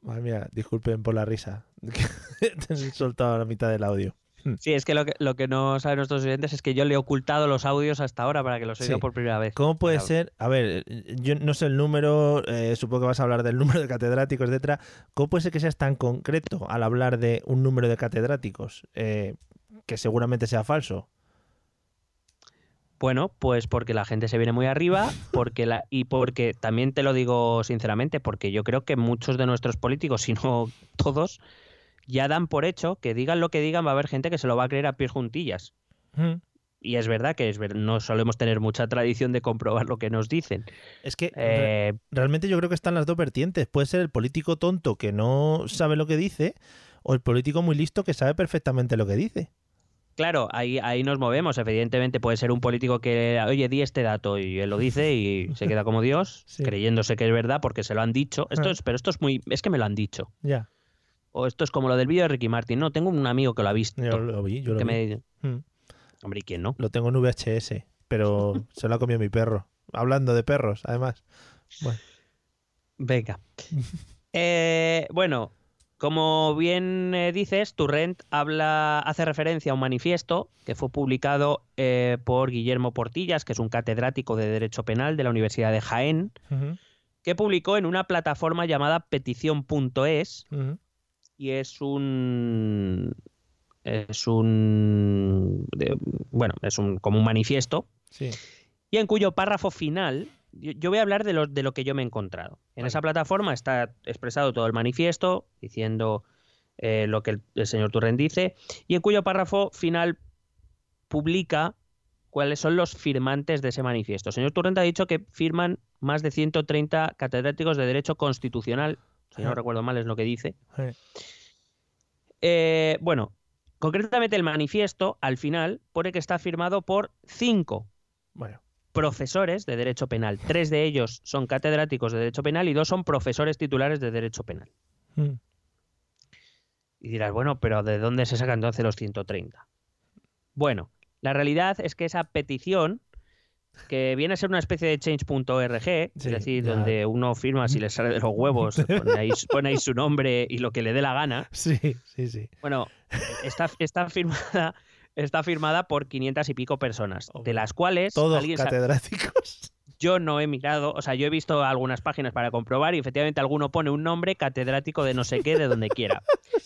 Madre mía, disculpen por la risa. *laughs* Te he soltado a la mitad del audio. Sí, es que lo, que lo que no saben nuestros oyentes es que yo le he ocultado los audios hasta ahora para que los oigan Sí. por primera vez. ¿Cómo puede Claro. ser? A ver, yo no sé el número, eh, supongo que vas a hablar del *laughs* número de catedráticos, etcétera. ¿Cómo puede ser que seas tan concreto al hablar de un número de catedráticos? Eh, que seguramente sea falso. Bueno, pues porque la gente se viene muy arriba, porque la, y porque también te lo digo sinceramente, porque yo creo que muchos de nuestros políticos, si no todos, ya dan por hecho que digan lo que digan, va a haber gente que se lo va a creer a pies juntillas. Mm. Y es verdad que es ver- no solemos tener mucha tradición de comprobar lo que nos dicen. Es que re- Eh, realmente yo creo que están las dos vertientes. Puede ser el político tonto que no sabe lo que dice o el político muy listo que sabe perfectamente lo que dice. Claro, ahí, ahí nos movemos. Evidentemente puede ser un político que, oye, di este dato y él lo dice y se queda como Dios, Sí. creyéndose que es verdad porque se lo han dicho. Esto Ah. es, pero esto es muy, es que me lo han dicho. Ya, O esto es como lo del vídeo de Ricky Martin. No, tengo un amigo que lo ha visto. yo lo vi, yo lo que vi. me- Mm. Hombre, ¿y quién no? Lo tengo en VHS, pero *laughs* se lo ha comido mi perro. Hablando de perros, además. Bueno, Venga. *laughs* Eh, bueno, como bien eh, dices, Turrent habla, hace referencia a un manifiesto que fue publicado eh, por Guillermo Portillas, que es un catedrático de Derecho Penal de la Universidad de Jaén, que publicó en una plataforma llamada petición.es y es un es un de- bueno, es un como un manifiesto sí. y en cuyo párrafo final yo, yo voy a hablar de lo, de lo que yo me he encontrado. En Vale. esa plataforma está expresado todo el manifiesto diciendo eh, lo que el, el señor Turren dice y en cuyo párrafo final publica cuáles son los firmantes de ese manifiesto. El señor Turrent ha dicho que firman más de 130 catedráticos de Derecho Constitucional, si no recuerdo mal es lo que dice, eh, bueno, concretamente el manifiesto, al final, pone que está firmado por cinco Bueno, profesores de Derecho Penal. Tres de ellos son catedráticos de Derecho Penal y dos son profesores titulares de Derecho Penal. mm, Y dirás, bueno, pero ¿de dónde se sacan entonces los 130? Bueno, la realidad es que esa petición, que viene a ser una especie de change.org, Sí, es decir, ya. donde uno firma si le sale de los huevos, pone ahí, pone ahí su nombre y lo que le dé la gana, *laughs* sí, sí, sí. Bueno, está, está firmada está firmada por 500 y pico personas, de las cuales Todos catedráticos. *laughs* yo no he mirado, o sea, yo he visto algunas páginas para comprobar y efectivamente alguno pone un nombre catedrático de no sé qué, de donde quiera.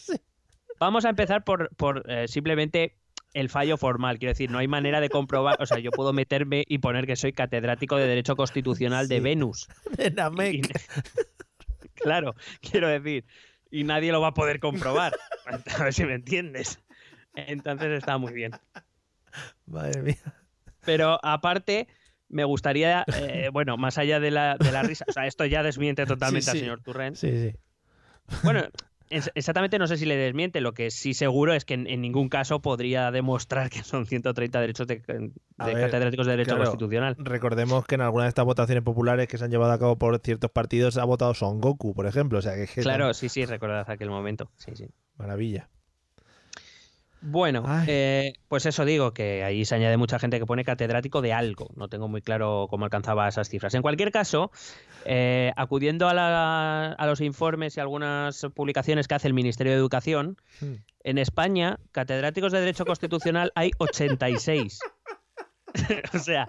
*laughs* Vamos a empezar por, por eh, simplemente el fallo formal, quiero decir, no hay manera de comprobar, o sea, yo puedo meterme y poner que soy catedrático de Derecho Constitucional de. Venus. *laughs* de Namek. Y- claro, quiero decir, y nadie lo va a poder comprobar. A ver si me entiendes. Entonces está muy bien. Madre mía. Pero aparte, me gustaría, eh, bueno, más allá de la, de la risa, o sea, esto ya desmiente totalmente Sí, sí. al señor Turrent. Sí, sí. Bueno, exactamente no sé si le desmiente, lo que sí seguro es que en, en ningún caso podría demostrar que son 130 derechos de, catedráticos de derecho claro, constitucional. Recordemos que en algunas de estas votaciones populares que se han llevado a cabo por ciertos partidos ha votado Son Goku, por ejemplo. O sea, que es que Claro, sí, sí, recordad aquel momento. Sí, sí. Maravilla. Bueno, eh, pues eso digo, que ahí se añade mucha gente que pone catedrático de algo. No tengo muy claro cómo alcanzaba esas cifras. En cualquier caso, eh, acudiendo a, la- a los informes y algunas publicaciones que hace el Ministerio de Educación, Hmm. en España, catedráticos de Derecho Constitucional hay 86. *laughs* o sea,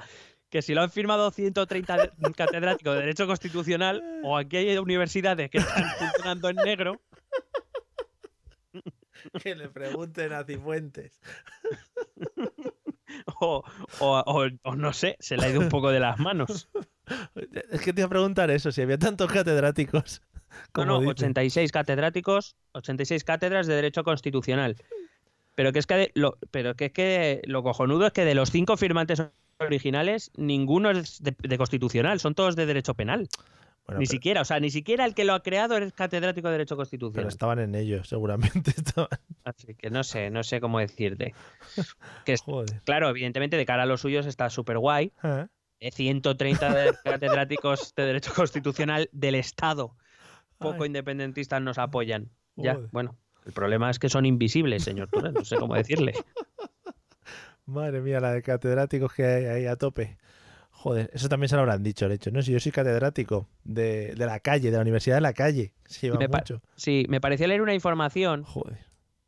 que si lo han firmado 130 de- catedráticos de Derecho Constitucional, o aquí hay universidades que están funcionando en negro, *laughs* Que le pregunten a Cifuentes. *laughs* o, o- o- o no sé, se le ha ido un poco de las manos. *laughs* Es que te iba a preguntar eso, si había tantos catedráticos. No, como no, dice. 86 catedráticos, 86 cátedras de Derecho Constitucional. Pero que es que de- lo, pero que es que lo cojonudo es que de los cinco firmantes originales, ninguno es de, de constitucional, son todos de derecho penal. Bueno, ni pero- siquiera, o sea, ni siquiera el que lo ha creado es catedrático de Derecho Pero Constitucional. estaban en ello, seguramente *laughs* estaban. Así que no sé, no sé cómo decirte. *laughs* Que es- Joder. claro, evidentemente de cara a los suyos está súper guay. Eh, 130 de- *laughs* catedráticos de Derecho Constitucional del Estado poco Ay. independentistas nos apoyan. Ya, bueno, el problema es que son invisibles, señor no sé cómo decirle. Madre mía, la de catedráticos que hay ahí a tope. Joder, eso también se lo habrán dicho, de hecho. No, si yo soy catedrático de, de la calle, de la Universidad de la calle. Se lleva Me mucho. Sí, me pareció leer una información Joder.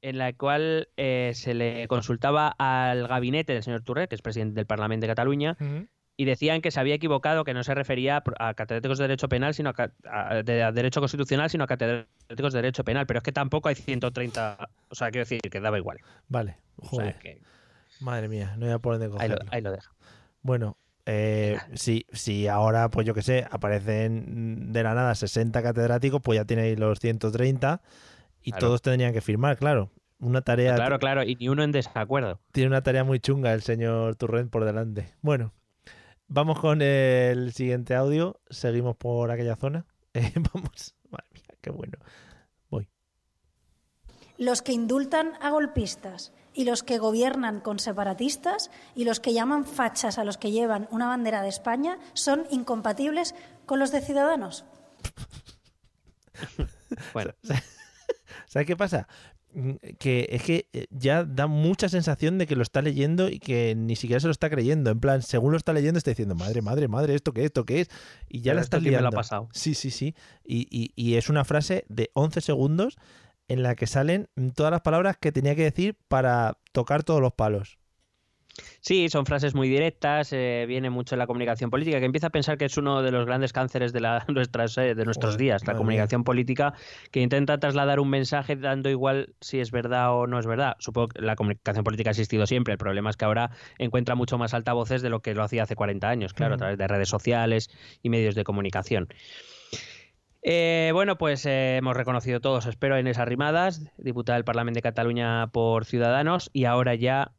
en la cual eh, se le consultaba al gabinete del señor Turré, que es presidente del Parlamento de Cataluña, y decían que se había equivocado, que no se refería a, catedráticos de Derecho Penal, sino a, ca- a- de, a Derecho Constitucional, sino a catedráticos de Derecho Penal. Pero es que tampoco hay 130, o sea, quiero decir que daba igual. Vale, O sea, joder. que Madre mía, no voy a por dónde ahí, lo, cogerlo. ahí lo deja. Bueno, eh, si, si ahora, pues yo que sé, aparecen de la nada 60 catedráticos, pues ya tenéis los 130 y Claro. todos tendrían que firmar, claro. Una tarea, Claro, claro, y ni uno en desacuerdo. tiene una tarea muy chunga el señor Turrent por delante. Bueno, vamos con el siguiente audio. Seguimos por aquella zona. *laughs* Eh, vamos, madre mía, qué bueno. los que indultan a golpistas y los que gobiernan con separatistas y los que llaman fachas a los que llevan una bandera de España son incompatibles con los de Ciudadanos. Bueno, *laughs* ¿Sabes qué pasa? Mm, Que es que eh, ya da mucha sensación de que lo está leyendo y que ni siquiera se lo está creyendo. En plan, según lo está leyendo, está diciendo, madre, madre, madre, ¿esto qué es? ¿Esto qué es? Y ya Pero la está sí me lo ha liando. pasado. Sí, sí, sí. Y, y- y es una frase de 11 segundos en la que salen todas las palabras que tenía que decir para tocar todos los palos. Sí, son frases muy directas, eh, viene mucho en la comunicación política, que empieza a pensar que es uno de los grandes cánceres de, la, *laughs* nuestras, eh, de nuestros días, la comunicación política, que intenta trasladar un mensaje dando igual si es verdad o no es verdad. Supongo que la comunicación política ha existido siempre, el problema es que ahora encuentra mucho más altavoces de lo que lo hacía hace 40 años, claro, a través de redes sociales y medios de comunicación. Eh, bueno, pues eh, hemos reconocido todos, espero, a Inés Arrimadas, diputada del Parlamento de Cataluña por Ciudadanos, y ahora ya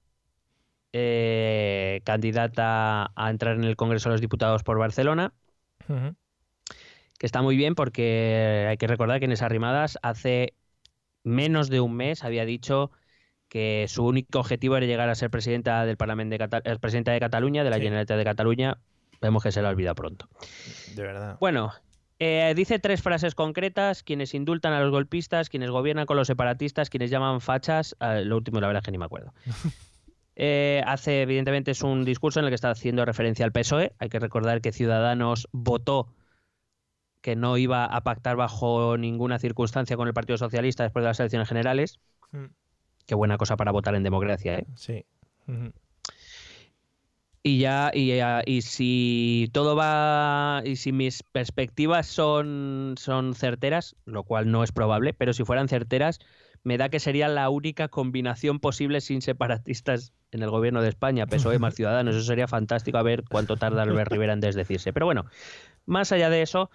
eh, candidata a entrar en el Congreso de los Diputados por Barcelona, que está muy bien porque hay que recordar que Inés Arrimadas hace menos de un mes había dicho que su único objetivo era llegar a ser presidenta del Parlamento de, eh, presidenta de Cataluña, de la Sí. Generalitat de Cataluña. Vemos que se la olvida pronto. De verdad. Bueno, eh, dice tres frases concretas, quienes indultan a los golpistas, quienes gobiernan con los separatistas, quienes llaman fachas, eh, lo último la verdad es que ni me acuerdo. *laughs* Eh, hace, evidentemente, es un discurso en el que está haciendo referencia al PSOE. Hay que recordar que Ciudadanos votó que no iba a pactar bajo ninguna circunstancia con el Partido Socialista después de las elecciones generales. Mm. Qué buena cosa para votar en democracia, ¿eh? Sí. Ujú. Y ya, y, ya- y si todo va, y si mis perspectivas son, son certeras, lo cual no es probable, pero si fueran certeras, me da que sería la única combinación posible sin separatistas en el gobierno de España, PSOE más Ciudadanos. Eso sería fantástico a ver cuánto tarda Albert Rivera en desdecirse. Pero bueno, más allá de eso,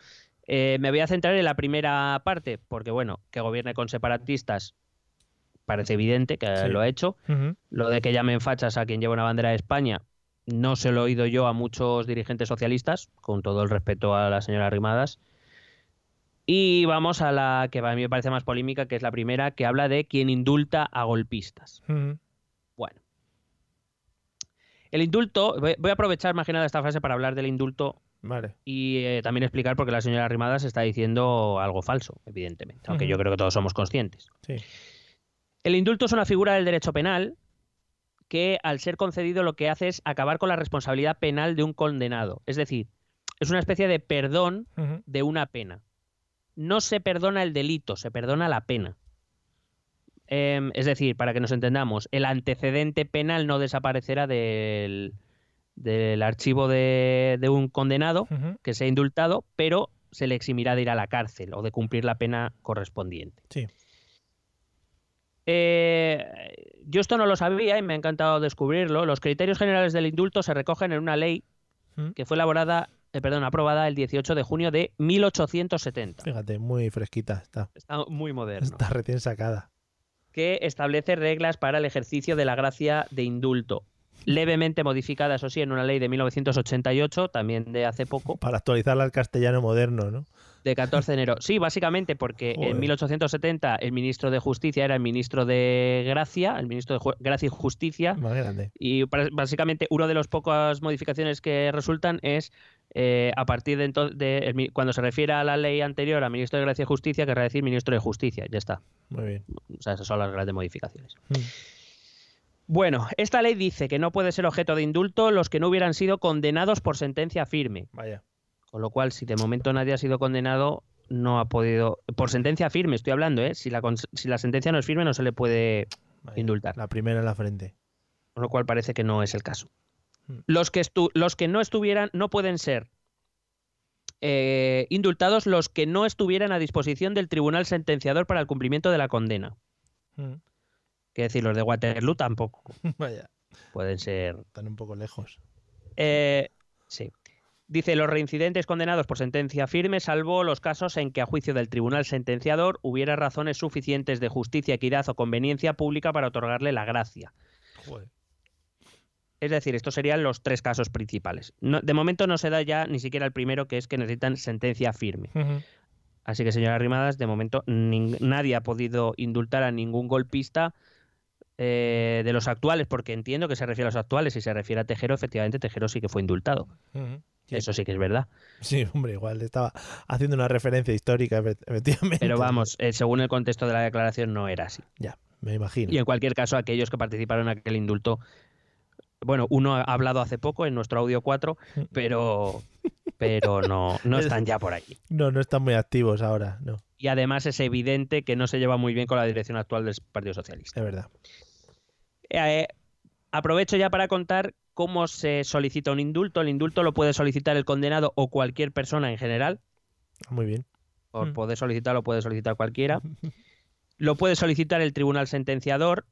eh, me voy a centrar en la primera parte, porque bueno, que gobierne con separatistas parece evidente que Sí. lo ha hecho. Lo de que llamen fachas a quien lleva una bandera de España, no se lo he oído yo a muchos dirigentes socialistas, con todo el respeto a la señora Rimadas. Y vamos a la que a mí me parece más polémica, que es la primera, que habla de quien indulta a golpistas. Bueno. El indulto, voy a aprovechar más que nada esta frase para hablar del indulto Vale. y eh, también explicar por qué la señora Rimadas está diciendo algo falso, evidentemente, aunque yo creo que todos somos conscientes. Sí. El indulto es una figura del derecho penal que al ser concedido lo que hace es acabar con la responsabilidad penal de un condenado. Es decir, es una especie de perdón de una pena. No se perdona el delito, se perdona la pena. Em, es decir, para que nos entendamos, el antecedente penal no desaparecerá del, del archivo de, de un condenado que sea indultado, pero se le eximirá de ir a la cárcel o de cumplir la pena correspondiente. Sí. Eh, yo esto no lo sabía y me ha encantado descubrirlo. Los criterios generales del indulto se recogen en una ley Mm. que fue elaborada eh, perdón, aprobada el 18 de junio de 1870. Fíjate, muy fresquita está. Está muy moderno. Está recién sacada. Que establece reglas para el ejercicio de la gracia de indulto. Levemente modificada, eso sí, en una ley de 1988, también de hace poco. Para actualizarla al castellano moderno, ¿no? De 14 de enero. Sí, básicamente porque Joder. en 1870 el ministro de Justicia era el ministro de Gracia, el ministro de Ju- Gracia y Justicia, Más grande. y básicamente una de las pocas modificaciones que resultan es eh, a partir de entonces, cuando se refiere a la ley anterior a ministro de Gracia y Justicia, querrá decir ministro de Justicia. Ya está. Muy bien. O sea, esas son las grandes modificaciones. Mm. Bueno, esta ley dice que no puede ser objeto de indulto los que no hubieran sido condenados por sentencia firme. Vaya. Con lo cual, si de momento nadie ha sido condenado, no ha podido. Por sentencia firme, estoy hablando, ¿eh? Si la, si la sentencia no es firme, no se le puede vaya. indultar. La primera en la frente. Con lo cual parece que no es el caso. Mm. Los que, estu- los que no estuvieran, no pueden ser eh, indultados los que no estuvieran a disposición del tribunal sentenciador para el cumplimiento de la condena. Mm. Que decir, los de Waterloo tampoco *laughs* Vaya. pueden ser Están un poco lejos. Eh, sí. Dice los reincidentes condenados por sentencia firme, salvo los casos en que a juicio del tribunal sentenciador hubiera razones suficientes de justicia, equidad o conveniencia pública para otorgarle la gracia. Joder. Es decir, estos serían los tres casos principales. No- de momento no se da ya ni siquiera el primero, que es que necesitan sentencia firme. Así que, señora Rimadas, de momento nadie ha podido indultar a ningún golpista eh, de los actuales, porque entiendo que se refiere a los actuales. Si se refiere a Tejero, efectivamente, Tejero sí que fue indultado. Sí. Eso sí que es verdad. Sí, hombre, igual estaba haciendo una referencia histórica, efe- efectivamente. Pero vamos, eh, según el contexto de la declaración no era así. Ya, me imagino. Y en cualquier caso, aquellos que participaron en aquel indulto, bueno, uno ha hablado hace poco en nuestro audio 4, *laughs* pero, pero no, no están ya por ahí. No, no están muy activos ahora, no, Y además es evidente que no se lleva muy bien con la dirección actual del Partido Socialista. es verdad. Eh, aprovecho ya para contar cómo se solicita un indulto. El indulto lo puede solicitar el condenado o cualquier persona en general. Muy bien. Por Mm. poder solicitarlo puede solicitar cualquiera. *laughs* Lo puede solicitar el tribunal sentenciador,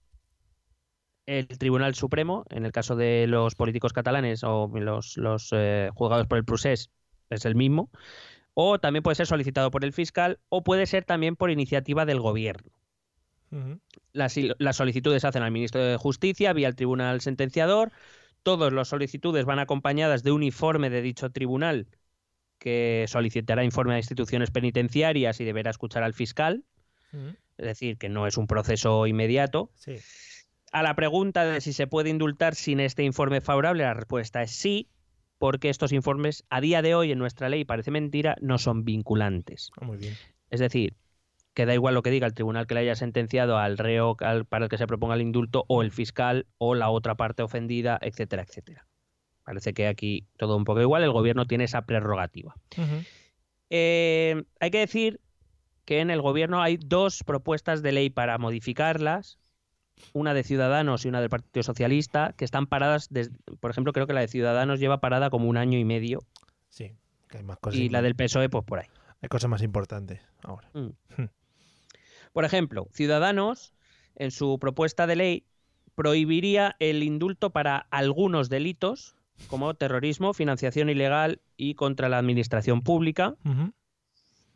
el Tribunal Supremo, en el caso de los políticos catalanes o los, los eh, juzgados por el procés, es el mismo. O también puede ser solicitado por el fiscal o puede ser también por iniciativa del gobierno. Las, las solicitudes se hacen al ministro de Justicia vía el tribunal sentenciador. Todas las solicitudes van acompañadas de un informe de dicho tribunal que solicitará informe a instituciones penitenciarias y deberá escuchar al fiscal. Es decir, que no es un proceso inmediato. Sí. A la pregunta de si se puede indultar sin este informe favorable, la respuesta es sí, porque estos informes a día de hoy en nuestra ley, parece mentira, no son vinculantes. Ah, muy bien. Es decir, que da igual lo que diga el tribunal que le haya sentenciado al reo al- para el que se proponga el indulto, o el fiscal, o la otra parte ofendida, etcétera, etcétera. Parece que aquí todo un poco igual, el gobierno tiene esa prerrogativa. Eh, hay que decir que en el gobierno hay dos propuestas de ley para modificarlas, una de Ciudadanos y una del Partido Socialista, que están paradas, desde, por ejemplo, creo que la de Ciudadanos lleva parada como un año y medio Sí, que hay más cosas. y la del PSOE pues por ahí. Hay cosas más importantes ahora. Por ejemplo, Ciudadanos, en su propuesta de ley, prohibiría el indulto para algunos delitos, como terrorismo, financiación ilegal y contra la administración pública,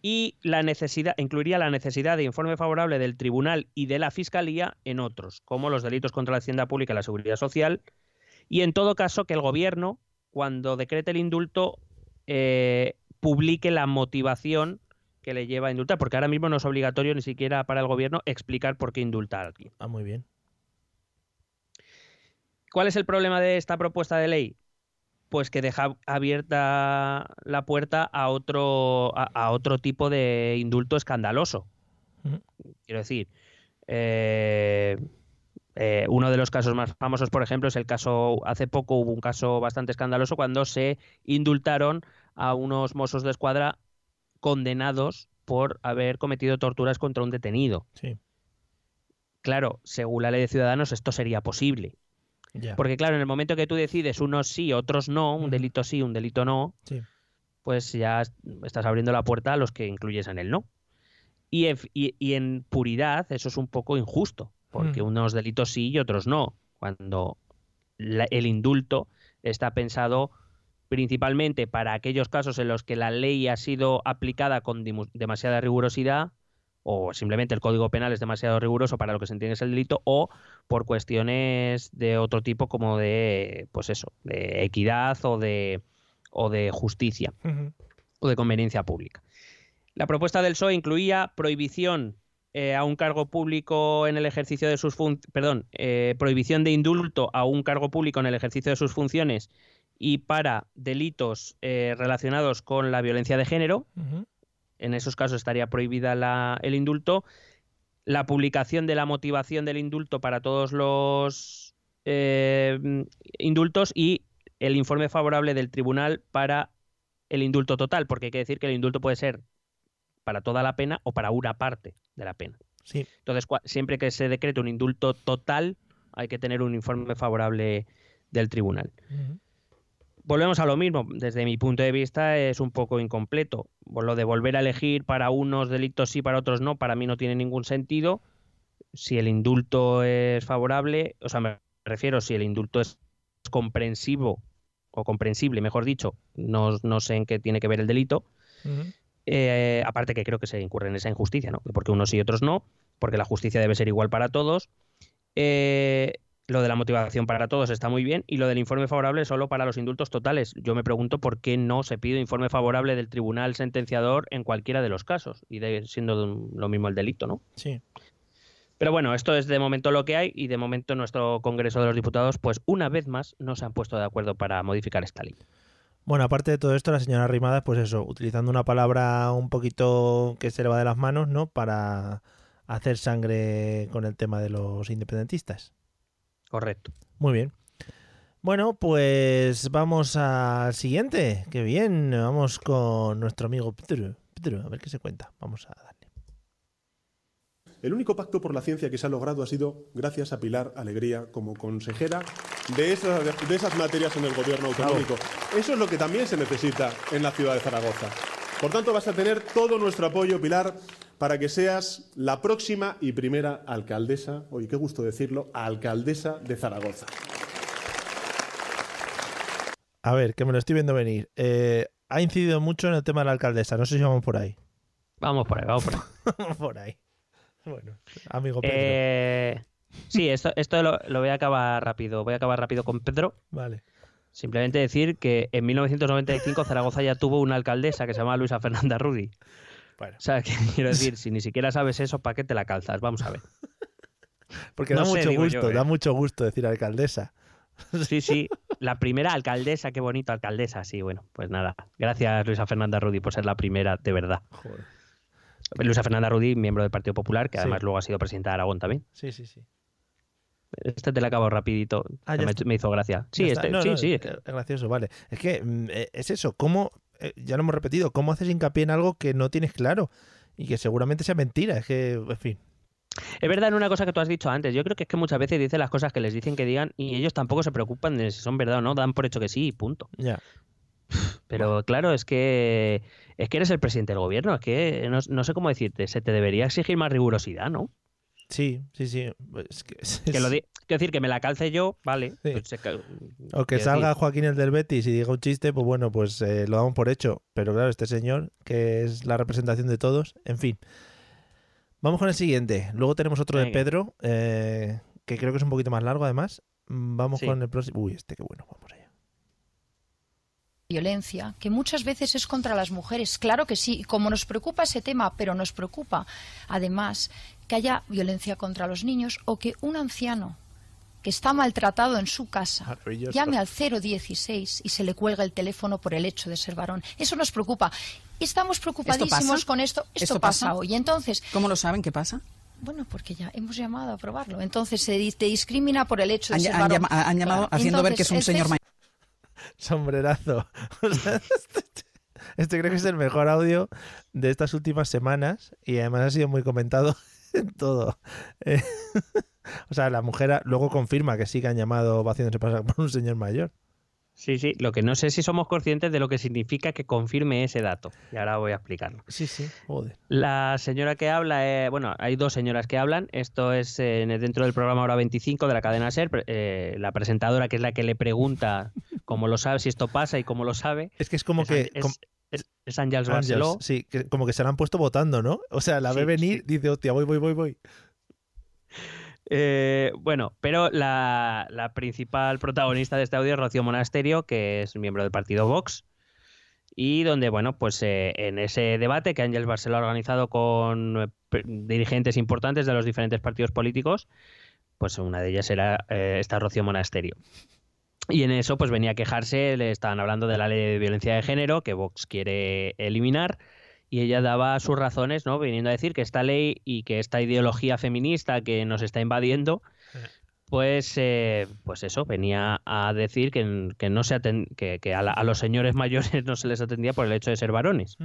y la necesidad, incluiría la necesidad de informe favorable del tribunal y de la fiscalía en otros, como los delitos contra la hacienda pública y la seguridad social, y en todo caso que el gobierno, cuando decrete el indulto, eh, publique la motivación que le lleva a indultar, porque ahora mismo no es obligatorio ni siquiera para el gobierno explicar por qué indulta a alguien. Ah, muy bien. ¿Cuál es el problema de esta propuesta de ley? Pues que deja abierta la puerta a otro, a, a otro tipo de indulto escandaloso. Quiero decir, eh, eh, uno de los casos más famosos, por ejemplo, es el caso, hace poco hubo un caso bastante escandaloso cuando se indultaron a unos mozos de escuadra condenados por haber cometido torturas contra un detenido. Sí, Claro, según la ley de ciudadanos esto sería posible. Porque claro, en el momento que tú decides unos sí, otros no, un delito sí, un delito no, Sí. pues ya est- estás abriendo la puerta a los que incluyes en el no. Y en, f- y- y en puridad eso es un poco injusto, porque Mm. unos delitos sí y otros no, cuando la- el indulto está pensado principalmente para aquellos casos en los que la ley ha sido aplicada con demasiada rigurosidad o simplemente el Código Penal es demasiado riguroso para lo que se entiende es el delito o por cuestiones de otro tipo como de pues eso, de equidad o de o de justicia o de conveniencia pública. La propuesta del PSOE incluía prohibición eh, a un cargo público en el ejercicio de sus perdón, eh, prohibición de indulto a un cargo público en el ejercicio de sus funciones y para delitos eh, relacionados con la violencia de género. En esos casos estaría prohibida la- el indulto. La publicación de la motivación del indulto para todos los eh, indultos y el informe favorable del tribunal para el indulto total, porque hay que decir que el indulto puede ser para toda la pena o para una parte de la pena. Sí. Entonces, siempre que se decrete un indulto total, hay que tener un informe favorable del tribunal. Ujú. Volvemos a lo mismo, desde mi punto de vista es un poco incompleto. Lo de volver a elegir para unos delitos sí, para otros no, para mí no tiene ningún sentido. Si el indulto es favorable, o sea, me refiero, si el indulto es comprensivo o comprensible, mejor dicho, no, no sé en qué tiene que ver el delito. Eh, aparte que creo que se incurre en esa injusticia, ¿no? Porque unos sí y otros no, porque la justicia debe ser igual para todos. Eh, lo de la motivación para todos está muy bien y lo del informe favorable solo para los indultos totales. Yo me pregunto por qué no se pide informe favorable del tribunal sentenciador en cualquiera de los casos y de- siendo un- lo mismo el delito, ¿no? Sí. Pero bueno, esto es de momento lo que hay y de momento nuestro Congreso de los Diputados, pues una vez más, no se han puesto de acuerdo para modificar esta ley. Bueno, aparte de todo esto, la señora Rimadas, pues eso, utilizando una palabra un poquito que se le va de las manos, ¿no? Para hacer sangre con el tema de los independentistas. Correcto. Muy bien. Bueno, pues vamos al siguiente. Qué bien. Vamos con nuestro amigo Pedro. Pedro, a ver qué se cuenta. Vamos a darle. El único pacto por la ciencia que se ha logrado ha sido gracias a Pilar Alegría como consejera de esas, de esas materias en el gobierno autonómico. Eso es lo que también se necesita en la ciudad de Zaragoza. Por tanto, vas a tener todo nuestro apoyo, Pilar, para que seas la próxima y primera alcaldesa, oye, qué gusto decirlo, alcaldesa de Zaragoza. A ver, que me lo estoy viendo venir. Eh, ha incidido mucho en el tema de la alcaldesa. No sé si vamos por ahí. Vamos por ahí, vamos por ahí. *laughs* Vamos por ahí. Bueno, amigo Pedro. Eh, sí, esto, esto lo, lo voy a acabar rápido. Voy a acabar rápido con Pedro. Vale. Simplemente decir que en 1995 Zaragoza ya tuvo una alcaldesa que se llamaba Luisa Fernanda Rudy. Bueno. O sea, *laughs* quiero decir, si ni siquiera sabes eso, ¿para qué te la calzas? Vamos a ver. *laughs* Porque no da sé, mucho gusto, yo, ¿eh? da mucho gusto decir alcaldesa. *laughs* Sí, sí, la primera alcaldesa, qué bonito alcaldesa. Sí, bueno, pues nada. Gracias Luisa Fernanda Rudy por ser la primera, de verdad. Joder. Luisa Fernanda Rudy, miembro del Partido Popular, que Sí. además luego ha sido presidenta de Aragón también. Sí, sí, sí. Este te la acabo rapidito, Ah, me, hizo gracia. Sí, este, No, sí, no, sí. Es es gracioso, vale. Es que mm, eh, es eso. ¿Cómo, eh, ya lo hemos repetido, cómo haces hincapié en algo que no tienes claro? Y que seguramente sea mentira. Es que, en fin. Es verdad en una cosa que tú has dicho antes. Yo creo que es que muchas veces dicen las cosas que les dicen que digan y ellos tampoco se preocupan de si son verdad o no. Dan por hecho que sí y punto. Ya. Pero claro, es que es que eres el presidente del gobierno. Es que no, no sé cómo decirte. Se te debería exigir más rigurosidad, ¿no? Sí, sí, sí. Es que, Que lo di- quiero decir que me la calce yo, vale. Sí. pues se O que salga decir, Joaquín el del Betis y diga un chiste, pues bueno, pues eh, lo damos por hecho. Pero claro, este señor, que es la representación de todos, en fin. Vamos con el siguiente. Luego tenemos otro de Venga. Pedro, eh, que creo que es un poquito más largo además. Mm, Vamos Sí. con el próximo. Uy, este qué bueno, vamos allá. violencia, que muchas veces es contra las mujeres. Claro que sí, como nos preocupa ese tema, pero nos preocupa además que haya violencia contra los niños o que un anciano que está maltratado en su casa llame al 016 y se le cuelga el teléfono por el hecho de ser varón. Eso nos preocupa. Estamos preocupadísimos pasa? con esto. Esto, ¿Esto pasa? pasa? hoy. Entonces, ¿Cómo lo saben? ¿Qué pasa? bueno, porque ya hemos llamado a probarlo. Entonces se te discrimina por el hecho de Han, ser han varón. llama- han llamado Claro. haciendo ver que es un Entonces, señor mayor. Sombrerazo. *laughs* O sea, este, este creo que es el mejor audio de estas últimas semanas y además ha sido muy comentado en todo. Eh, *laughs* o sea, la mujer luego confirma que sí que han llamado va haciéndose pasar por un señor mayor. Sí, sí. Lo que no sé si somos conscientes de lo que significa que confirme ese dato. Y ahora voy a explicarlo. Sí, sí, joder. La señora que habla, eh, bueno, hay dos señoras que hablan. Esto es eh, dentro del programa Hora 25 de la cadena SER. eh, la presentadora, que es la que le pregunta como lo sabe, si esto pasa y como lo sabe. Es que es como que. Es, es, es Ángels, Barceló. sí, que como que se la han puesto votando, ¿no? O sea, la ve Sí, venir, dice, hostia, voy, voy, voy, voy. Eh, bueno, pero la, la principal protagonista de este audio es Rocío Monasterio, que es miembro del partido Vox. Y donde, bueno, pues eh, en ese debate que Ángels Barceló ha organizado con eh, dirigentes importantes de los diferentes partidos políticos, pues una de ellas era esta Rocío Monasterio. Y en eso, pues venía a quejarse, le estaban hablando de la ley de violencia de género que Vox quiere eliminar. Y ella daba sus razones, ¿no? Viniendo a decir que esta ley y que esta ideología feminista que nos está invadiendo, pues, eh, pues eso, venía a decir que, que no se que, que a, la- a los señores mayores *laughs* no se les atendía por el hecho de ser varones.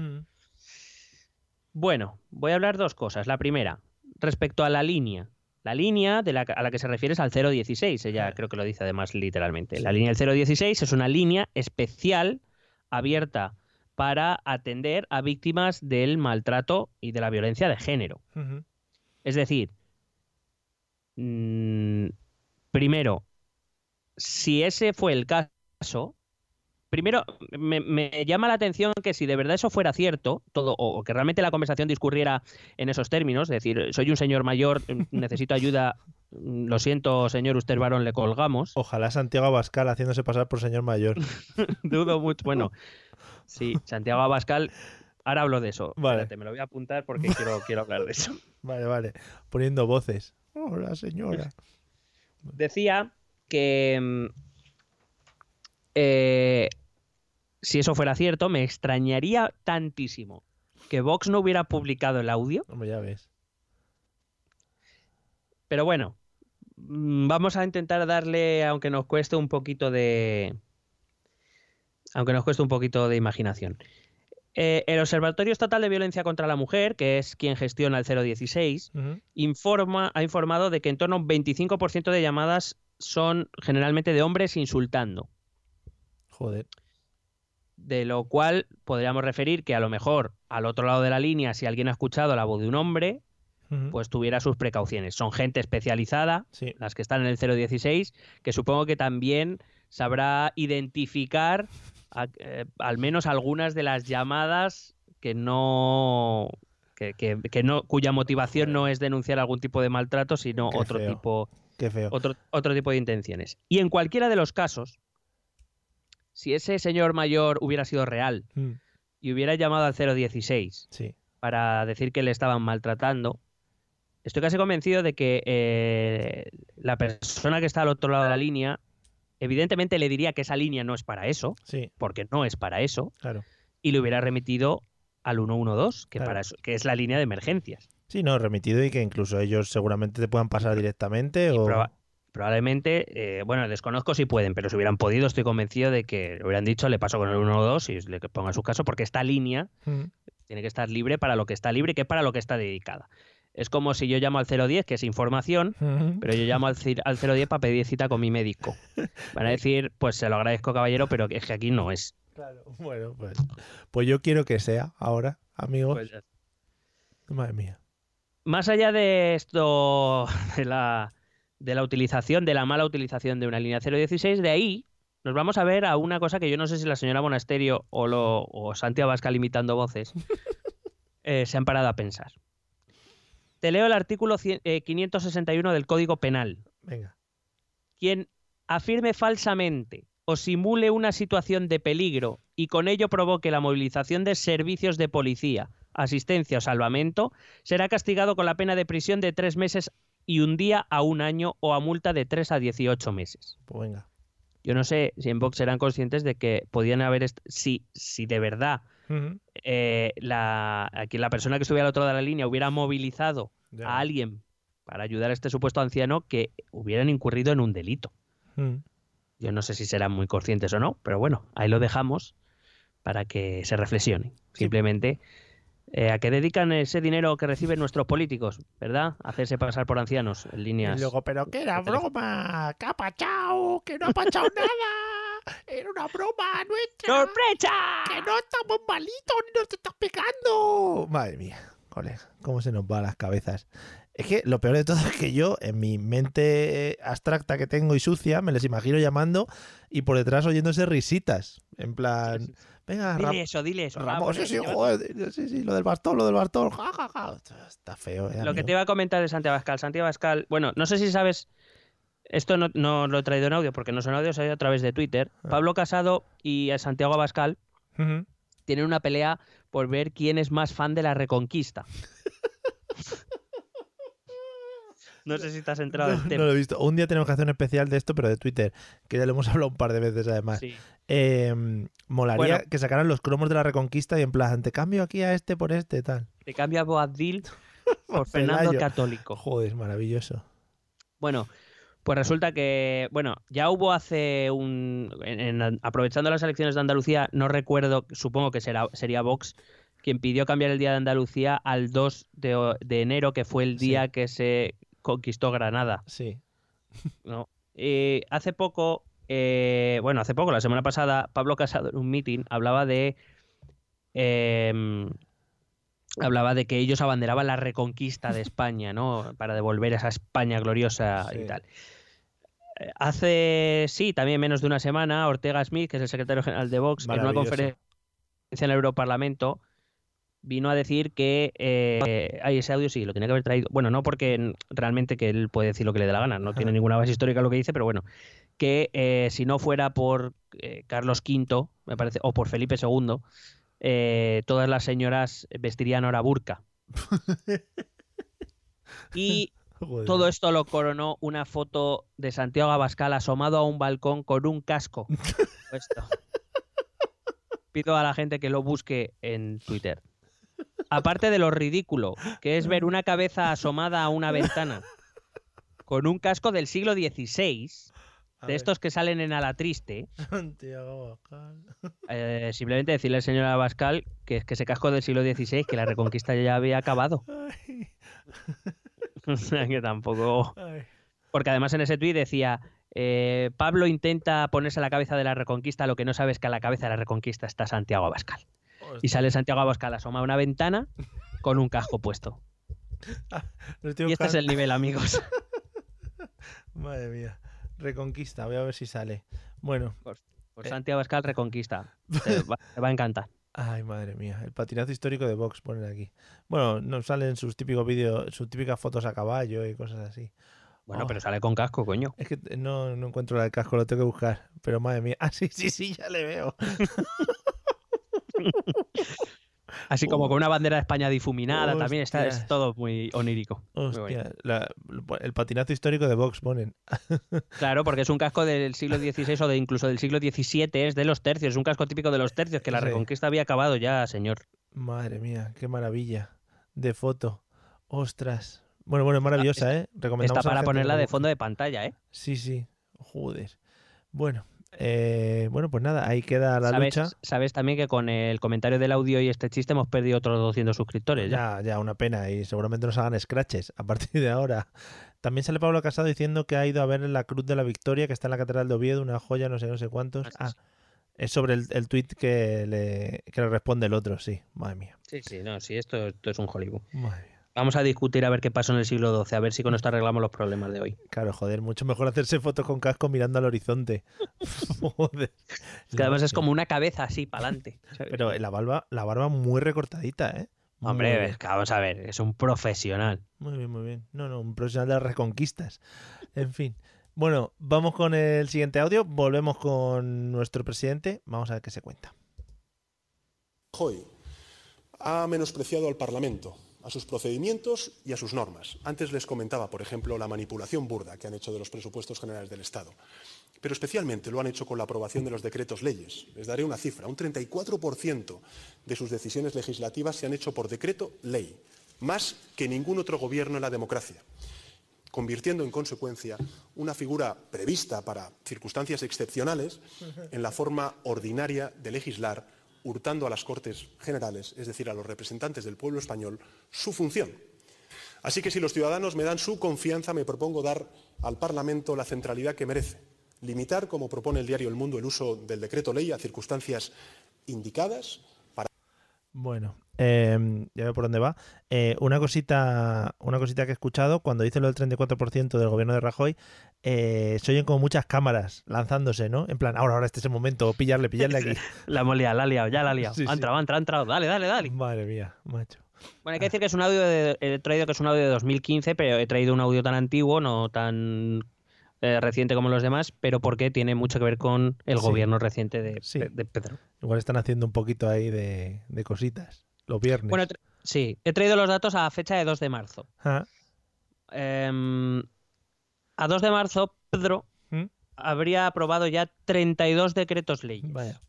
Bueno, voy a hablar dos cosas. La primera, respecto a la línea. La línea de la, a la que se refiere es al 016, ella creo que lo dice además literalmente. La línea del 016 es una línea especial abierta para atender a víctimas del maltrato y de la violencia de género. Es decir, mm, primero, si ese fue el caso, primero me, me llama la atención que si de verdad eso fuera cierto, todo, o, que realmente la conversación discurriera en esos términos, es decir, soy un señor mayor, mm, *laughs* necesito ayuda, mm, lo siento, señor, usted varón, le colgamos. Ojalá Santiago Abascal haciéndose pasar por señor mayor. *laughs* Dudo mucho. Bueno, sí, Santiago Abascal. Ahora hablo de eso. Vale. Espérate, me lo voy a apuntar porque quiero, quiero hablar de eso. *laughs* Vale, vale. Poniendo voces. Hola, señora. Decía que mm, eh, si eso fuera cierto, me extrañaría tantísimo que Vox no hubiera publicado el audio. Hombre, ya ves. Pero bueno, mm, vamos a intentar darle, aunque nos cueste un poquito de. Aunque nos cueste un poquito de imaginación. Eh, el Observatorio Estatal de Violencia contra la Mujer, que es quien gestiona el 016, informa, ha informado de que en torno a un 25% de llamadas son generalmente de hombres insultando. Joder. De lo cual podríamos referir que a lo mejor al otro lado de la línea, si alguien ha escuchado la voz de un hombre, pues tuviera sus precauciones. Son gente especializada, las que están en el 016, que supongo que también sabrá identificar a- eh, al menos algunas de las llamadas que no, que, que- que no cuya motivación no es denunciar algún tipo de maltrato, sino Qué otro feo. tipo Qué feo. otro, otro tipo de intenciones. Y en cualquiera de los casos, si ese señor mayor hubiera sido real Mm, y hubiera llamado al 016 Sí. para decir que le estaban maltratando, estoy casi convencido de que eh, la persona que está al otro lado de la línea, evidentemente le diría que esa línea no es para eso, Sí, porque no es para eso, claro. y le hubiera remitido al 112, que, Claro. para eso, que es la línea de emergencias. Sí, no, remitido y que incluso ellos seguramente te puedan pasar directamente o... Proba- probablemente, eh, bueno, desconozco si pueden, pero si hubieran podido, estoy convencido de que hubieran dicho, le paso con el 112 y le ponga su caso, porque esta línea Mm, tiene que estar libre para lo que está libre, que es para lo que está dedicada. Es como si yo llamo al 010, que es información, pero yo llamo al, al 010 para pedir cita con mi médico. Van a decir, pues se lo agradezco, caballero, pero es que aquí no es. Claro, bueno, pues, pues yo quiero que sea ahora, amigos. Pues Madre mía. Más allá de esto, *laughs* de la, de la utilización, de la mala utilización de una línea 016, de ahí nos vamos a ver a una cosa que yo no sé si la señora Monasterio o, lo, o Santiago Abascal imitando voces *laughs* eh, se han parado a pensar. Te leo el artículo cien- eh, 561 del Código Penal. Venga. Quien afirme falsamente o simule una situación de peligro y con ello provoque la movilización de servicios de policía, asistencia o salvamento, será castigado con la pena de prisión de tres meses y un día a un año o a multa de tres a 18 meses. Pues venga. Yo no sé si en Vox eran conscientes de que podían haber, si, si de verdad eh, la, aquí la persona que estuviera al otro lado de la línea hubiera movilizado a alguien para ayudar a este supuesto anciano, que hubieran incurrido en un delito. Yo no sé si serán muy conscientes o no, pero bueno, ahí lo dejamos para que se reflexione. Simplemente, eh, ¿a qué dedican ese dinero que reciben nuestros políticos? ¿Verdad? Hacerse pasar por ancianos en líneas. Y luego, pero que era broma, que ha pachado, que no ha pachado nada. Era una broma nuestra. ¡Sorpresa! Que no estamos malitos ni nos está pegando. Madre mía, colega, cómo se nos va a las cabezas. Es que lo peor de todo es que yo, en mi mente abstracta que tengo y sucia, me les imagino llamando y por detrás oyéndose risitas. En plan, venga, Dile Ram- eso, dile eso. Ramón, sí, sí, eh, joder, sí, sí, lo del bastón, lo del bastón, ja, ja, ja. Está feo, eh, Lo que te iba a comentar de Santiago Abascal. Santiago Abascal, bueno, no sé si sabes, esto no, no lo he traído en audio porque no son audios, ha ido a través de Twitter. Ah. Pablo Casado y a Santiago Abascal tienen una pelea por ver quién es más fan de la Reconquista. *laughs* no sé si te has enterado *laughs* del No, lo he visto. Un día tenemos que hacer un especial de esto, pero de Twitter, que ya lo hemos *laughs* hablado un par de veces además. Sí. Eh, molaría Bueno. que sacaran los cromos de la Reconquista y en plan, te cambio aquí a este por este, tal. Te cambia Boabdil *laughs* por Fernando. Católico. Joder, maravilloso. Bueno, pues resulta que, bueno, ya hubo hace un. en- en- aprovechando las elecciones de Andalucía, no recuerdo, supongo que será, sería Vox, quien pidió cambiar el día de Andalucía al 2 de, enero, que fue el Sí. día que se conquistó Granada. Sí. *laughs* ¿no? Eh, hace poco, eh, bueno, hace poco, la semana pasada, Pablo Casado en un meeting hablaba de. em, hablaba de que ellos abanderaban la reconquista de *laughs* España, ¿no? Para devolver esa España gloriosa Sí. y tal. Eh, Hace, sí, también menos de una semana, Ortega Smith, que es el secretario general de Vox, en una conferencia en el Europarlamento, vino a decir que eh, ay, ese audio sí, lo tenía que haber traído. Bueno, no porque realmente que él puede decir lo que le dé la gana, no tiene ninguna base histórica lo que dice, pero bueno, que eh, si no fuera por eh, Carlos V, me parece, o por Felipe II, eh, todas las señoras vestirían ahora burka. *laughs* Y Joder. todo esto lo coronó una foto de Santiago Abascal asomado a un balcón con un casco. *laughs* Pido a la gente que lo busque en Twitter. Aparte de lo ridículo, que es ver una cabeza asomada a una ventana con un casco del siglo XVI, A de ver. estos que salen en Ala Triste, Santiago Abascal. eh, simplemente decirle al señor Abascal que es que ese casco del siglo XVI, que la reconquista ya había acabado. Ay, *laughs* O sea que tampoco... ay. Porque además en ese tuit decía, eh, Pablo intenta ponerse a la cabeza de la Reconquista, lo que no sabe es que a la cabeza de la Reconquista está Santiago Abascal. Y sale Santiago Abascal asoma a una ventana con un casco puesto. *laughs* Y este es el nivel, amigos. *laughs* Madre mía. Reconquista, voy a ver si sale. Bueno, Pues Eh. Santiago Abascal Reconquista. *laughs* Te va, te va a encantar. ay, madre mía. El patinazo histórico de Vox ponen aquí. Bueno, nos salen sus típicos vídeos, sus típicas fotos a caballo y cosas así. Bueno, Oh. pero sale con casco, coño. Es que no, no encuentro el casco, lo tengo que buscar. Pero madre mía. Ah, sí, sí, sí, ya le veo. *laughs* Así como con una bandera de España difuminada, también está es todo muy onírico. Muy la- el patinazo histórico de Vox ponen. *laughs* Claro, porque es un casco del siglo XVI o de incluso del siglo XVII, es de los tercios, es un casco típico de los tercios, que la Sí. Reconquista había acabado ya, señor. Madre mía, qué maravilla de foto. Ostras. Bueno, bueno, es maravillosa, ¿eh? Recomendamos Está a la para ponerla la de fondo de pantalla, ¿eh? Sí, sí. Joder. Bueno, eh, bueno, pues nada, ahí queda la ¿Sabes, lucha. sabes también que con el comentario del audio y este chiste hemos perdido otros 200 suscriptores. Ya. Ya, ya, una pena. Y seguramente nos hagan scratches a partir de ahora. También sale Pablo Casado diciendo que ha ido a ver la Cruz de la Victoria, que está en la Catedral de Oviedo, una joya, no sé, no sé cuántos. Ah, es sobre el, el tuit que le, que le responde el otro, sí. Madre mía. Sí, sí, no, sí, esto, esto es un Hollywood. Madre mía. Vamos a discutir a ver qué pasó en el siglo XII, a ver si con esto arreglamos los problemas de hoy. Claro, joder, mucho mejor hacerse fotos con casco mirando al horizonte. *laughs* joder. Es que además es como una cabeza así, para adelante. Pero la barba, la barba muy recortadita, ¿eh? Muy Hombre, bien. es que vamos a ver, es un profesional. Muy bien, muy bien. No, no, un profesional de las reconquistas. En fin. Bueno, vamos con el siguiente audio. Volvemos con nuestro presidente. Vamos a ver qué se cuenta. Rajoy ha menospreciado al Parlamento, a sus procedimientos y a sus normas. Antes les comentaba, por ejemplo, la manipulación burda que han hecho de los presupuestos generales del Estado. Pero especialmente lo han hecho con la aprobación de los decretos leyes. Les daré una cifra. Un 34% de sus decisiones legislativas se han hecho por decreto ley, más que ningún otro gobierno en la democracia convirtiendo en consecuencia una figura prevista para circunstancias excepcionales en la forma ordinaria de legislar, hurtando a las Cortes Generales, es decir, a los representantes del pueblo español, su función. Así que si los ciudadanos me dan su confianza, me propongo dar al Parlamento la centralidad que merece. Limitar, como propone el diario El Mundo, el uso del decreto ley a circunstancias indicadas para Bueno, eh, ya veo por dónde va. Eh, una cosita una cosita que he escuchado, cuando dice lo del 34% del gobierno de Rajoy, eh, se oyen como muchas cámaras lanzándose, ¿no? En plan, ahora, ahora este es el momento, pillarle, pillarle aquí. *laughs* La hemos liado, la ha liado, ya la ha liado. Sí, ha sí. entrado, ha entrado, ha entrado. Dale, dale, dale. Madre mía, macho. Bueno, hay que decir que es un audio de, he traído que es un audio de 2015, pero he traído un audio tan antiguo, no tan eh, reciente como los demás, pero porque tiene mucho que ver con el Sí. gobierno reciente de, Sí. de- Pedro. Igual están haciendo un poquito ahí de, de cositas. Los viernes. Bueno, sí, he traído los datos a fecha de 2 de marzo. Ah, Em, a 2 de marzo, Pedro ¿Mm? habría aprobado ya 32 decretos leyes. vaya.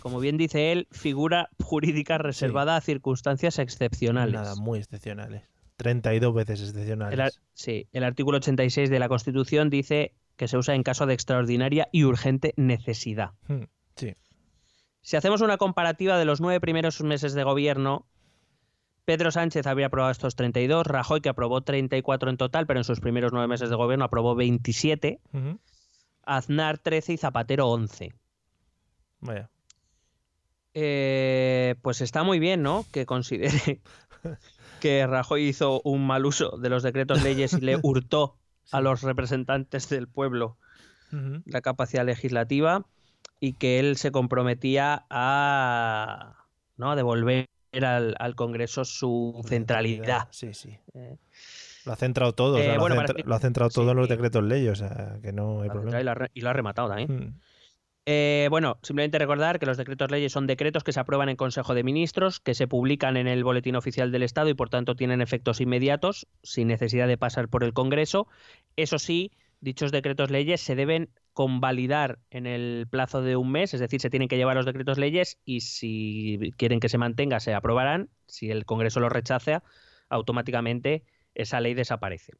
Como bien dice él, figura jurídica reservada a circunstancias excepcionales. Nada, muy excepcionales. 32 veces excepcionales. El sí, el artículo 86 de la Constitución dice que se usa en caso de extraordinaria y urgente necesidad. Hmm, Sí. Si hacemos una comparativa de los nueve primeros meses de gobierno, Pedro Sánchez había aprobado estos 32, Rajoy, que aprobó 34 en total, pero en sus primeros nueve meses de gobierno aprobó 27, Ujú. Aznar 13 y Zapatero 11. Vaya. Eh, pues está muy bien, ¿no? Que considere *laughs* que Rajoy hizo un mal uso de los decretos leyes y le *laughs* hurtó a los representantes del pueblo la capacidad legislativa y que él se comprometía a, ¿no? a devolver al, al Congreso su centralidad. Sí, sí. Eh, Lo ha centrado todo. o sea, Eh, lo, ha para centra- explicar- lo ha centrado todo en los decretos leyes. O sea, que no hay y problema. lo ha re- y lo ha rematado también. Mm. Eh, bueno, simplemente recordar que los decretos leyes son decretos que se aprueban en Consejo de Ministros, que se publican en el Boletín Oficial del Estado y por tanto tienen efectos inmediatos, sin necesidad de pasar por el Congreso. Eso sí, dichos decretos leyes se deben convalidar en el plazo de un mes, es decir, se tienen que llevar los decretos leyes y si quieren que se mantenga, se aprobarán. Si el Congreso los rechaza, automáticamente esa ley desaparece.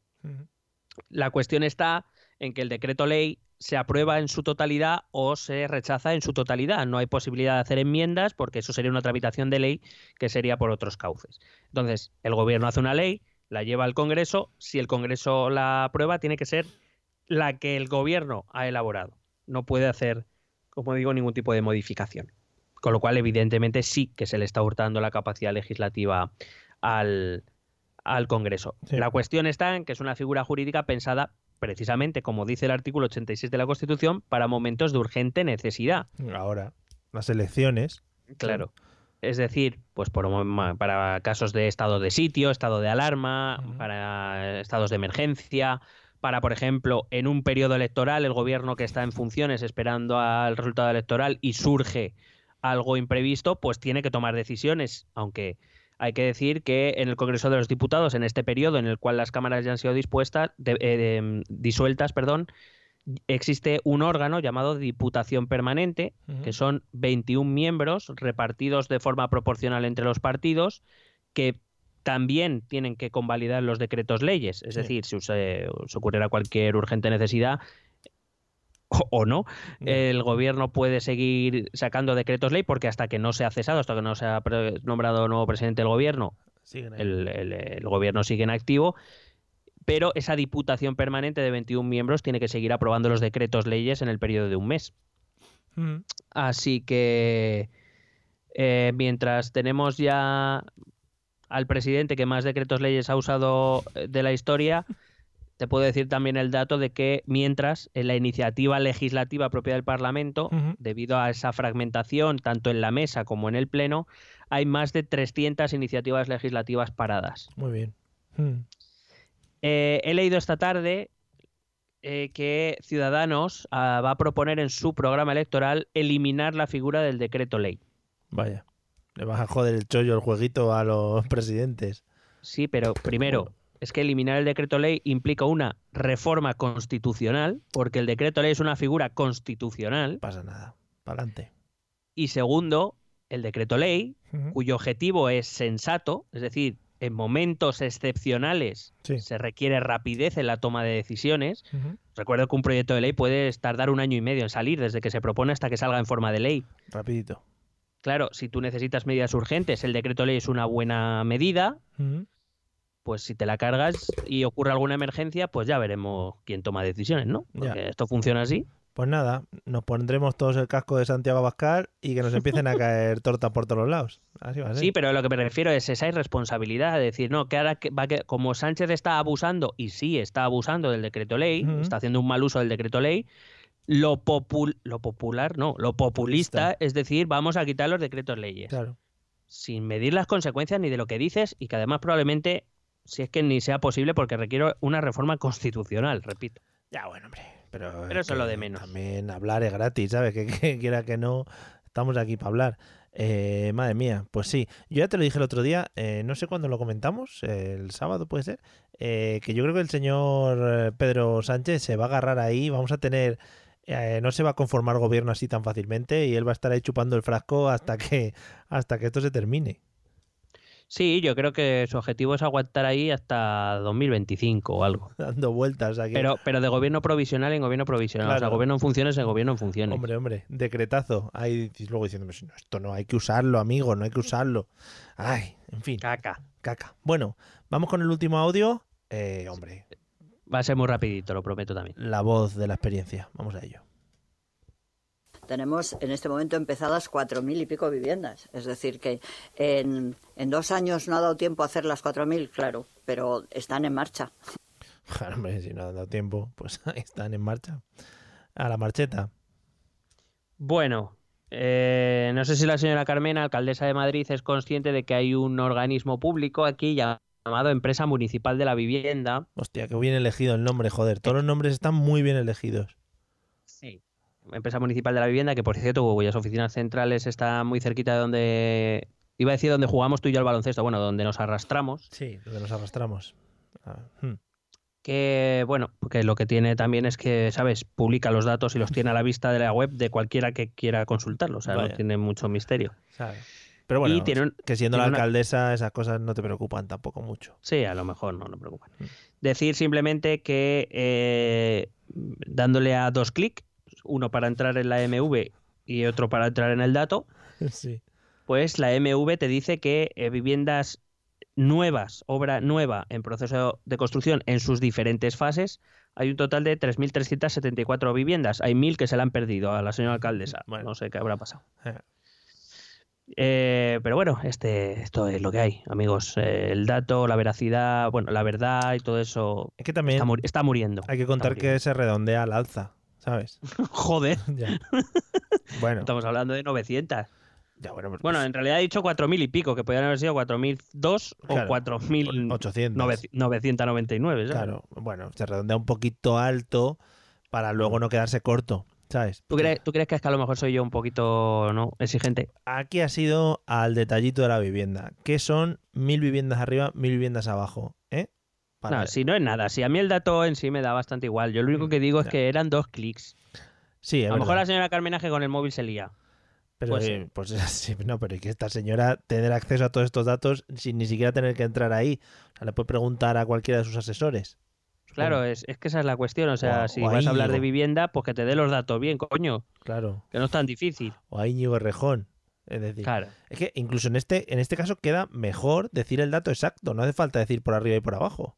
La cuestión está en que el decreto ley se aprueba en su totalidad o se rechaza en su totalidad. No hay posibilidad de hacer enmiendas porque eso sería una tramitación de ley que sería por otros cauces. Entonces, el gobierno hace una ley, la lleva al Congreso. Si el Congreso la aprueba, tiene que ser la que el gobierno ha elaborado. No puede hacer, como digo, ningún tipo de modificación. Con lo cual, evidentemente, sí que se le está hurtando la capacidad legislativa al, al Congreso. Sí. La cuestión está en que es una figura jurídica pensada precisamente, como dice el artículo 86 de la Constitución, para momentos de urgente necesidad. Ahora, las elecciones. Claro. Es decir, pues por, para casos de estado de sitio, estado de alarma, para estados de emergencia, para, por ejemplo, en un periodo electoral, el gobierno que está en funciones esperando al resultado electoral y surge algo imprevisto, pues tiene que tomar decisiones, aunque hay que decir que en el Congreso de los Diputados, en este periodo en el cual las cámaras ya han sido dispuestas, de- eh, de- disueltas, perdón, existe un órgano llamado Diputación Permanente, que son 21 miembros repartidos de forma proporcional entre los partidos, que también tienen que convalidar los decretos leyes. Es Sí. decir, si se, se ocurriera cualquier urgente necesidad o, no, el gobierno puede seguir sacando decretos ley porque hasta que no se ha cesado, hasta que no se ha nombrado nuevo presidente del gobierno, el, el- el gobierno sigue en activo, pero esa diputación permanente de 21 miembros tiene que seguir aprobando los decretos leyes en el periodo de un mes. Ujú. Así que eh, mientras tenemos ya al presidente que más decretos leyes ha usado eh, de la historia, te puedo decir también el dato de que mientras en la iniciativa legislativa propia del Parlamento, debido a esa fragmentación tanto en la mesa como en el Pleno, hay más de 300 iniciativas legislativas paradas. Muy bien. Mm. Eh, he leído esta tarde eh, que Ciudadanos ah, va a proponer en su programa electoral eliminar la figura del decreto ley. Vaya. Le vas a joder el chollo, el jueguito a los *laughs* presidentes. Sí, pero primero, es que eliminar el decreto ley implica una reforma constitucional, porque el decreto ley es una figura constitucional. No pasa nada. Para adelante. Y segundo, el decreto ley, cuyo objetivo es sensato, es decir, en momentos excepcionales Sí. se requiere rapidez en la toma de decisiones. Recuerdo que un proyecto de ley puede tardar un año y medio en salir, desde que se propone hasta que salga en forma de ley. Rapidito. Claro, si tú necesitas medidas urgentes, el decreto ley es una buena medida, Ujú. pues si te la cargas y ocurre alguna emergencia, pues ya veremos quién toma decisiones, ¿no? Ya. Esto funciona así. Pues nada, nos pondremos todos el casco de Santiago Abascal y que nos empiecen a *laughs* caer tortas por todos lados. Así va a ser. Sí, pero lo que me refiero es esa irresponsabilidad de decir, no, que ahora que va que, como Sánchez está abusando, y sí está abusando del decreto ley, está haciendo un mal uso del decreto ley, lo, popul- lo popular, no, lo populista, es decir, vamos a quitar los decretos leyes. Claro. Sin medir las consecuencias ni de lo que dices y que además probablemente, si es que ni sea posible, porque requiere una reforma constitucional, repito. Ya, bueno, hombre. Pero, Pero eso es lo de menos. También hablar es gratis, ¿sabes? Que, que quiera que no, estamos aquí para hablar. Eh, madre mía, pues sí. Yo ya te lo dije el otro día, eh, no sé cuándo lo comentamos, eh, el sábado puede ser, eh, que yo creo que el señor eh, Pedro Sánchez se va a agarrar ahí, vamos a tener, eh, no se va a conformar gobierno así tan fácilmente y él va a estar ahí chupando el frasco hasta que, hasta que esto se termine. Sí, yo creo que su objetivo es aguantar ahí hasta 2025 o algo. *laughs* Dando vueltas aquí. Pero, pero de gobierno provisional en gobierno provisional. O sea, gobierno en funciones en gobierno en funciones. Hombre, hombre, decretazo. Ahí luego diciéndome, "Si no, esto no hay que usarlo, amigo, no hay que usarlo. Ay, en fin. Caca. Caca. Bueno, vamos con el último audio. Eh, hombre, Va a ser muy rapidito, lo prometo también. la voz de la experiencia. Vamos a ello. Tenemos en este momento empezadas cuatro mil y pico viviendas. Es decir, que en, en dos años no ha dado tiempo a hacer las cuatro mil, claro, pero están en marcha. *laughs* Claro, hombre, si no han dado tiempo, pues *laughs* están en marcha. A la marcheta. Bueno, eh, no sé si la señora Carmena, alcaldesa de Madrid, es consciente de que hay un organismo público aquí llamado Empresa Municipal de la Vivienda. Hostia, que bien elegido el nombre, joder. Todos los nombres están muy bien elegidos. Sí. Empresa Municipal de la Vivienda, que por cierto, cuyas oficinas centrales están muy cerquita de donde. Iba a decir donde jugamos tú y yo al baloncesto, bueno, donde nos arrastramos. Sí, donde nos arrastramos. Ah, hmm. Que, bueno, porque lo que tiene también es que, ¿sabes? Publica los datos y los tiene a la vista de la web de cualquiera que quiera consultarlo. O sea, Vaya. no tiene mucho misterio. ¿Sabes? Pero bueno, Y tiene un- que siendo la una- alcaldesa esas cosas no te preocupan tampoco mucho. Sí, a lo mejor no, no preocupan. Mm. Decir simplemente que eh, dándole a dos clics, uno para entrar en la MV y otro para entrar en el dato, *laughs* Sí. pues la MV te dice que eh, viviendas nuevas, obra nueva en proceso de construcción en sus diferentes fases, hay un total de 3.374 viviendas. Hay 1.000 que se la han perdido a la señora alcaldesa. No sé qué habrá pasado. Eh, pero bueno, este, esto es lo que hay, amigos. Eh, el dato, la veracidad, bueno, la verdad y todo eso Es que también está, muri- está muriendo. hay que contar que se redondea al alza, ¿sabes? *laughs* Joder. *laughs* *laughs* Bueno, Estamos hablando de 900. ya bueno, pues- Bueno, en realidad he dicho 4.000 y pico, que podrían haber sido 4.002 Claro, o 4.899. 800. ¿sabes? Claro, bueno, se redondea un poquito alto para luego no quedarse corto, ¿sabes? ¿Tú crees, ¿Tú crees que es que a lo mejor soy yo un poquito no exigente? Aquí ha sido al detallito de la vivienda. ¿Qué son mil viviendas arriba, mil viviendas abajo? ¿Eh? Para- No, si no es nada. Si a mí el dato en sí me da bastante igual. Yo lo único que digo es Ya. que eran dos clics. Sí, es A lo mejor la señora Carmenaje con el móvil se lía. Pero, eh, ser. pues *laughs* sí, no, pero es que esta señora tener acceso a todos estos datos sin ni siquiera tener que entrar ahí. O sea, le puede preguntar a cualquiera de sus asesores. Claro, es, es que esa es la cuestión. O sea, O si o vas a hablar de vivienda, pues que te dé los datos bien, coño. Claro. Que no es tan difícil. O a Íñigo Errejón. Es decir, Claro. es que incluso en este, en este caso queda mejor decir el dato exacto. No hace falta decir por arriba y por abajo.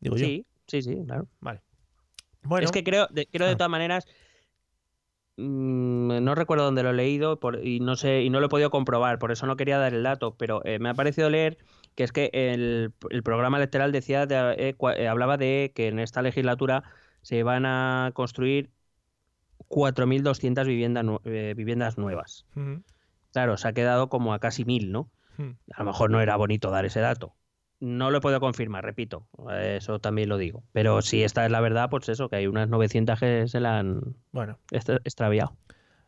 Digo yo. Sí, sí, sí, claro. Vale. Bueno, Es que creo, de, creo de Ah. todas maneras, mm, no recuerdo dónde lo he leído por- y no sé y no lo he podido comprobar, por eso no quería dar el dato, pero eh, me ha parecido leer que es que el, el programa electoral decía de- eh, eh, hablaba de que en esta legislatura se van a construir 4.200 viviendas, nu- eh, viviendas nuevas. Claro, se ha quedado como a casi mil, ¿no? A lo mejor no era bonito dar ese dato. No lo puedo confirmar, repito. Eso también lo digo. Pero si esta es la verdad, pues eso, que hay unas 900 que se la han Bueno, extra- extraviado.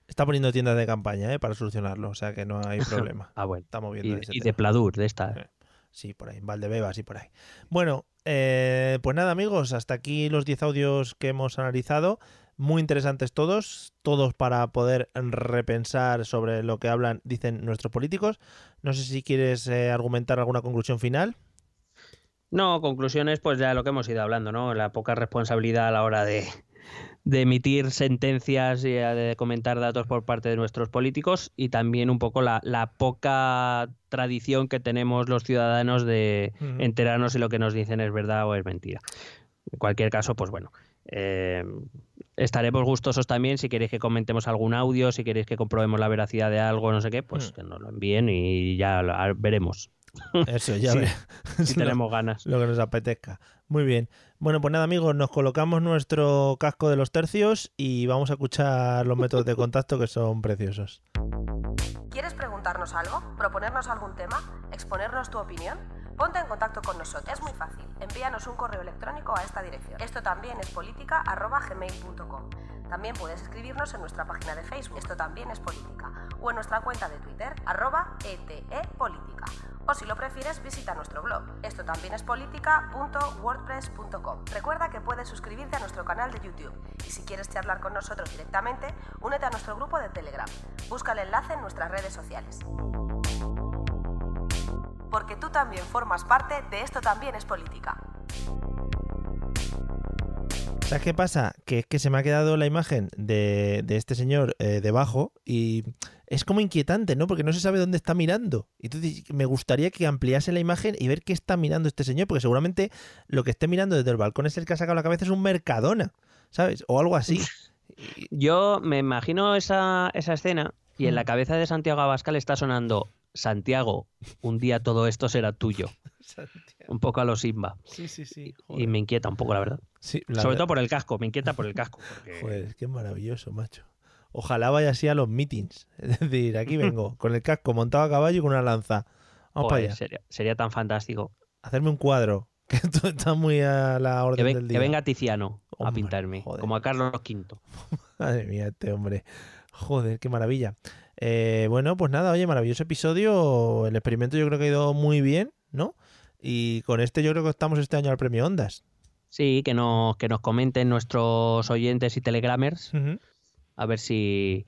está poniendo tiendas de campaña ¿eh? para solucionarlo. O sea que no hay *laughs* problema. Ah, bueno. Estamos Y, viendo ese y tema. de Pladur, de esta. Sí, por ahí, en Valdebebas y por ahí. Bueno, eh, pues nada, amigos, hasta aquí los 10 audios que hemos analizado. Muy interesantes todos, todos para poder repensar sobre lo que hablan, dicen nuestros políticos. No sé si quieres eh, argumentar alguna conclusión final. No, conclusiones, pues ya lo que hemos ido hablando, ¿no? La poca responsabilidad a la hora de, de emitir sentencias y eh, de comentar datos por parte de nuestros políticos y también un poco la, la poca tradición que tenemos los ciudadanos de enterarnos si lo que nos dicen es verdad o es mentira. En cualquier caso, pues bueno, Eh, estaremos gustosos también si queréis que comentemos algún audio, si queréis que comprobemos la veracidad de algo, no sé qué, pues Mm. que nos lo envíen y ya lo- veremos. Eso, ya Sí, ve- si *laughs* lo- tenemos ganas. Lo que nos apetezca. Muy bien. Bueno, pues nada, amigos, nos colocamos nuestro casco de los tercios y vamos a escuchar los métodos de contacto que son preciosos. ¿Quieres preguntarnos algo? ¿Proponernos algún tema? ¿Exponernos tu opinión? Ponte en contacto con nosotros. Es muy fácil. Envíanos un correo electrónico a esta dirección. Esto también es política arroba gmail.com. También puedes escribirnos en nuestra página de Facebook. Esto también es política. O en nuestra cuenta de Twitter arroba etepolítica. O si lo prefieres, visita nuestro blog. Esto también es política.wordpress.com. Recuerda que puedes suscribirte a nuestro canal de YouTube. Y si quieres charlar con nosotros directamente, únete a nuestro grupo de Telegram. Busca el enlace en nuestras redes sociales. Porque tú también formas parte de Esto también es política. ¿Sabes qué pasa? Que es que se me ha quedado la imagen de, de este señor eh, debajo y es como inquietante, ¿no? Porque no se sabe dónde está mirando. Y Entonces me gustaría que ampliase la imagen y ver qué está mirando este señor, porque seguramente lo que esté mirando desde el balcón es el que ha sacado la cabeza es un Mercadona, ¿sabes? O algo así. *laughs* Yo me imagino esa, esa escena y en la Mm. cabeza de Santiago Abascal está sonando Santiago, un día todo esto será tuyo. *laughs* Un poco a lo Simba. Sí, sí, sí. Y me inquieta un poco, la verdad. Sí, la Sobre todo por el casco, me inquieta por el casco. porque- Joder, qué maravilloso, macho. Ojalá vaya así a los meetings. *laughs* Es decir, aquí vengo, *laughs* con el casco montado a caballo y con una lanza. Vamos Joder, para allá. sería, sería tan fantástico. Hacerme un cuadro, que esto está muy a la orden Que, ven- del que día. venga Tiziano a pintarme, joder. como a Carlos V. Madre mía, este hombre. Joder, qué maravilla. Eh, bueno, pues nada, oye, maravilloso episodio. El experimento yo creo que ha ido muy bien, ¿no? Y con este yo creo que estamos este año al premio Ondas. Sí, que nos, que nos comenten nuestros oyentes y telegramers. A ver si,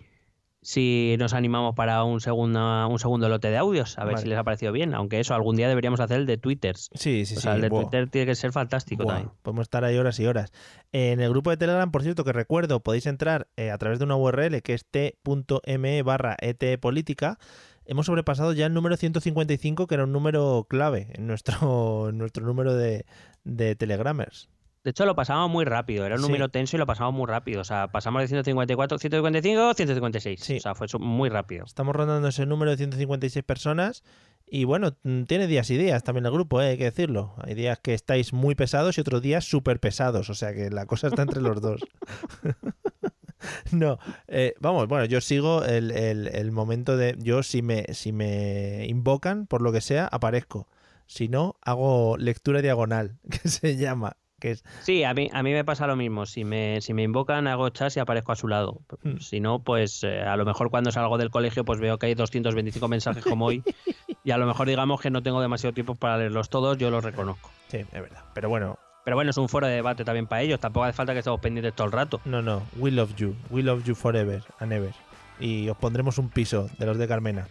si nos animamos para un segundo, un segundo lote de audios. A ver Vale. si les ha parecido bien. Aunque eso, algún día deberíamos hacer el de Twitters. Sí, sí, O sea, sí, el de. Twitter tiene que ser fantástico también. podemos estar ahí horas y horas. En el grupo de Telegram, por cierto, que recuerdo, podéis entrar eh, a través de una URL que es t.me barra etpolítica. Hemos sobrepasado ya el número 155, que era un número clave en nuestro, *laughs* en nuestro número de, de Telegramers. De hecho, lo pasamos muy rápido. Era un Sí. número tenso y lo pasamos muy rápido. O sea, pasamos de 154, 155, 156. O sea, fue muy rápido. Estamos rondando ese número de 156 personas. Y bueno, mm, tiene días y días también el grupo, eh, hay que decirlo. Hay días que estáis muy pesados y otros días súper pesados. O sea que la cosa está entre los dos. *laughs* no, eh, vamos, bueno, yo sigo el, el- el momento de. Yo, si me, si me invocan, por lo que sea, aparezco. Si no, hago lectura diagonal, *laughs* que se llama. Que es, Sí, a mí, a mí me pasa lo mismo. Si me, si me invocan, hago chas y aparezco a su lado. Hmm. Si no, pues eh, a lo mejor cuando salgo del colegio, pues veo que hay 225 mensajes como hoy. *laughs* y a lo mejor digamos que no tengo demasiado tiempo para leerlos todos, yo los reconozco. Sí, es verdad. Pero bueno. Pero bueno, es un foro de debate también para ellos. Tampoco hace falta que estemos pendientes todo el rato. No, no, we love you. We love you forever and ever. Y os pondremos un piso de los de Carmena.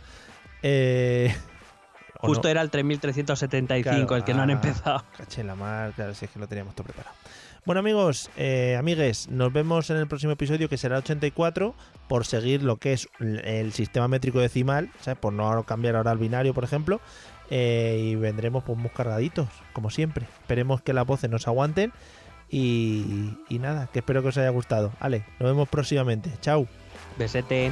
Eh, *laughs* Justo no. era el 3375 Claro, el que no han ah, empezado. Caché en la mar, claro, si es que lo teníamos todo preparado. Bueno, amigos, eh, amigues, nos vemos en el próximo episodio que será 84 por seguir lo que es el sistema métrico decimal, ¿sabes? por no cambiar ahora al binario, por ejemplo. eh, y vendremos pues muy cargaditos, como siempre. Esperemos que las voces nos aguanten. Y, y nada, que espero que os haya gustado. Vale, nos vemos próximamente. Chao. Besete.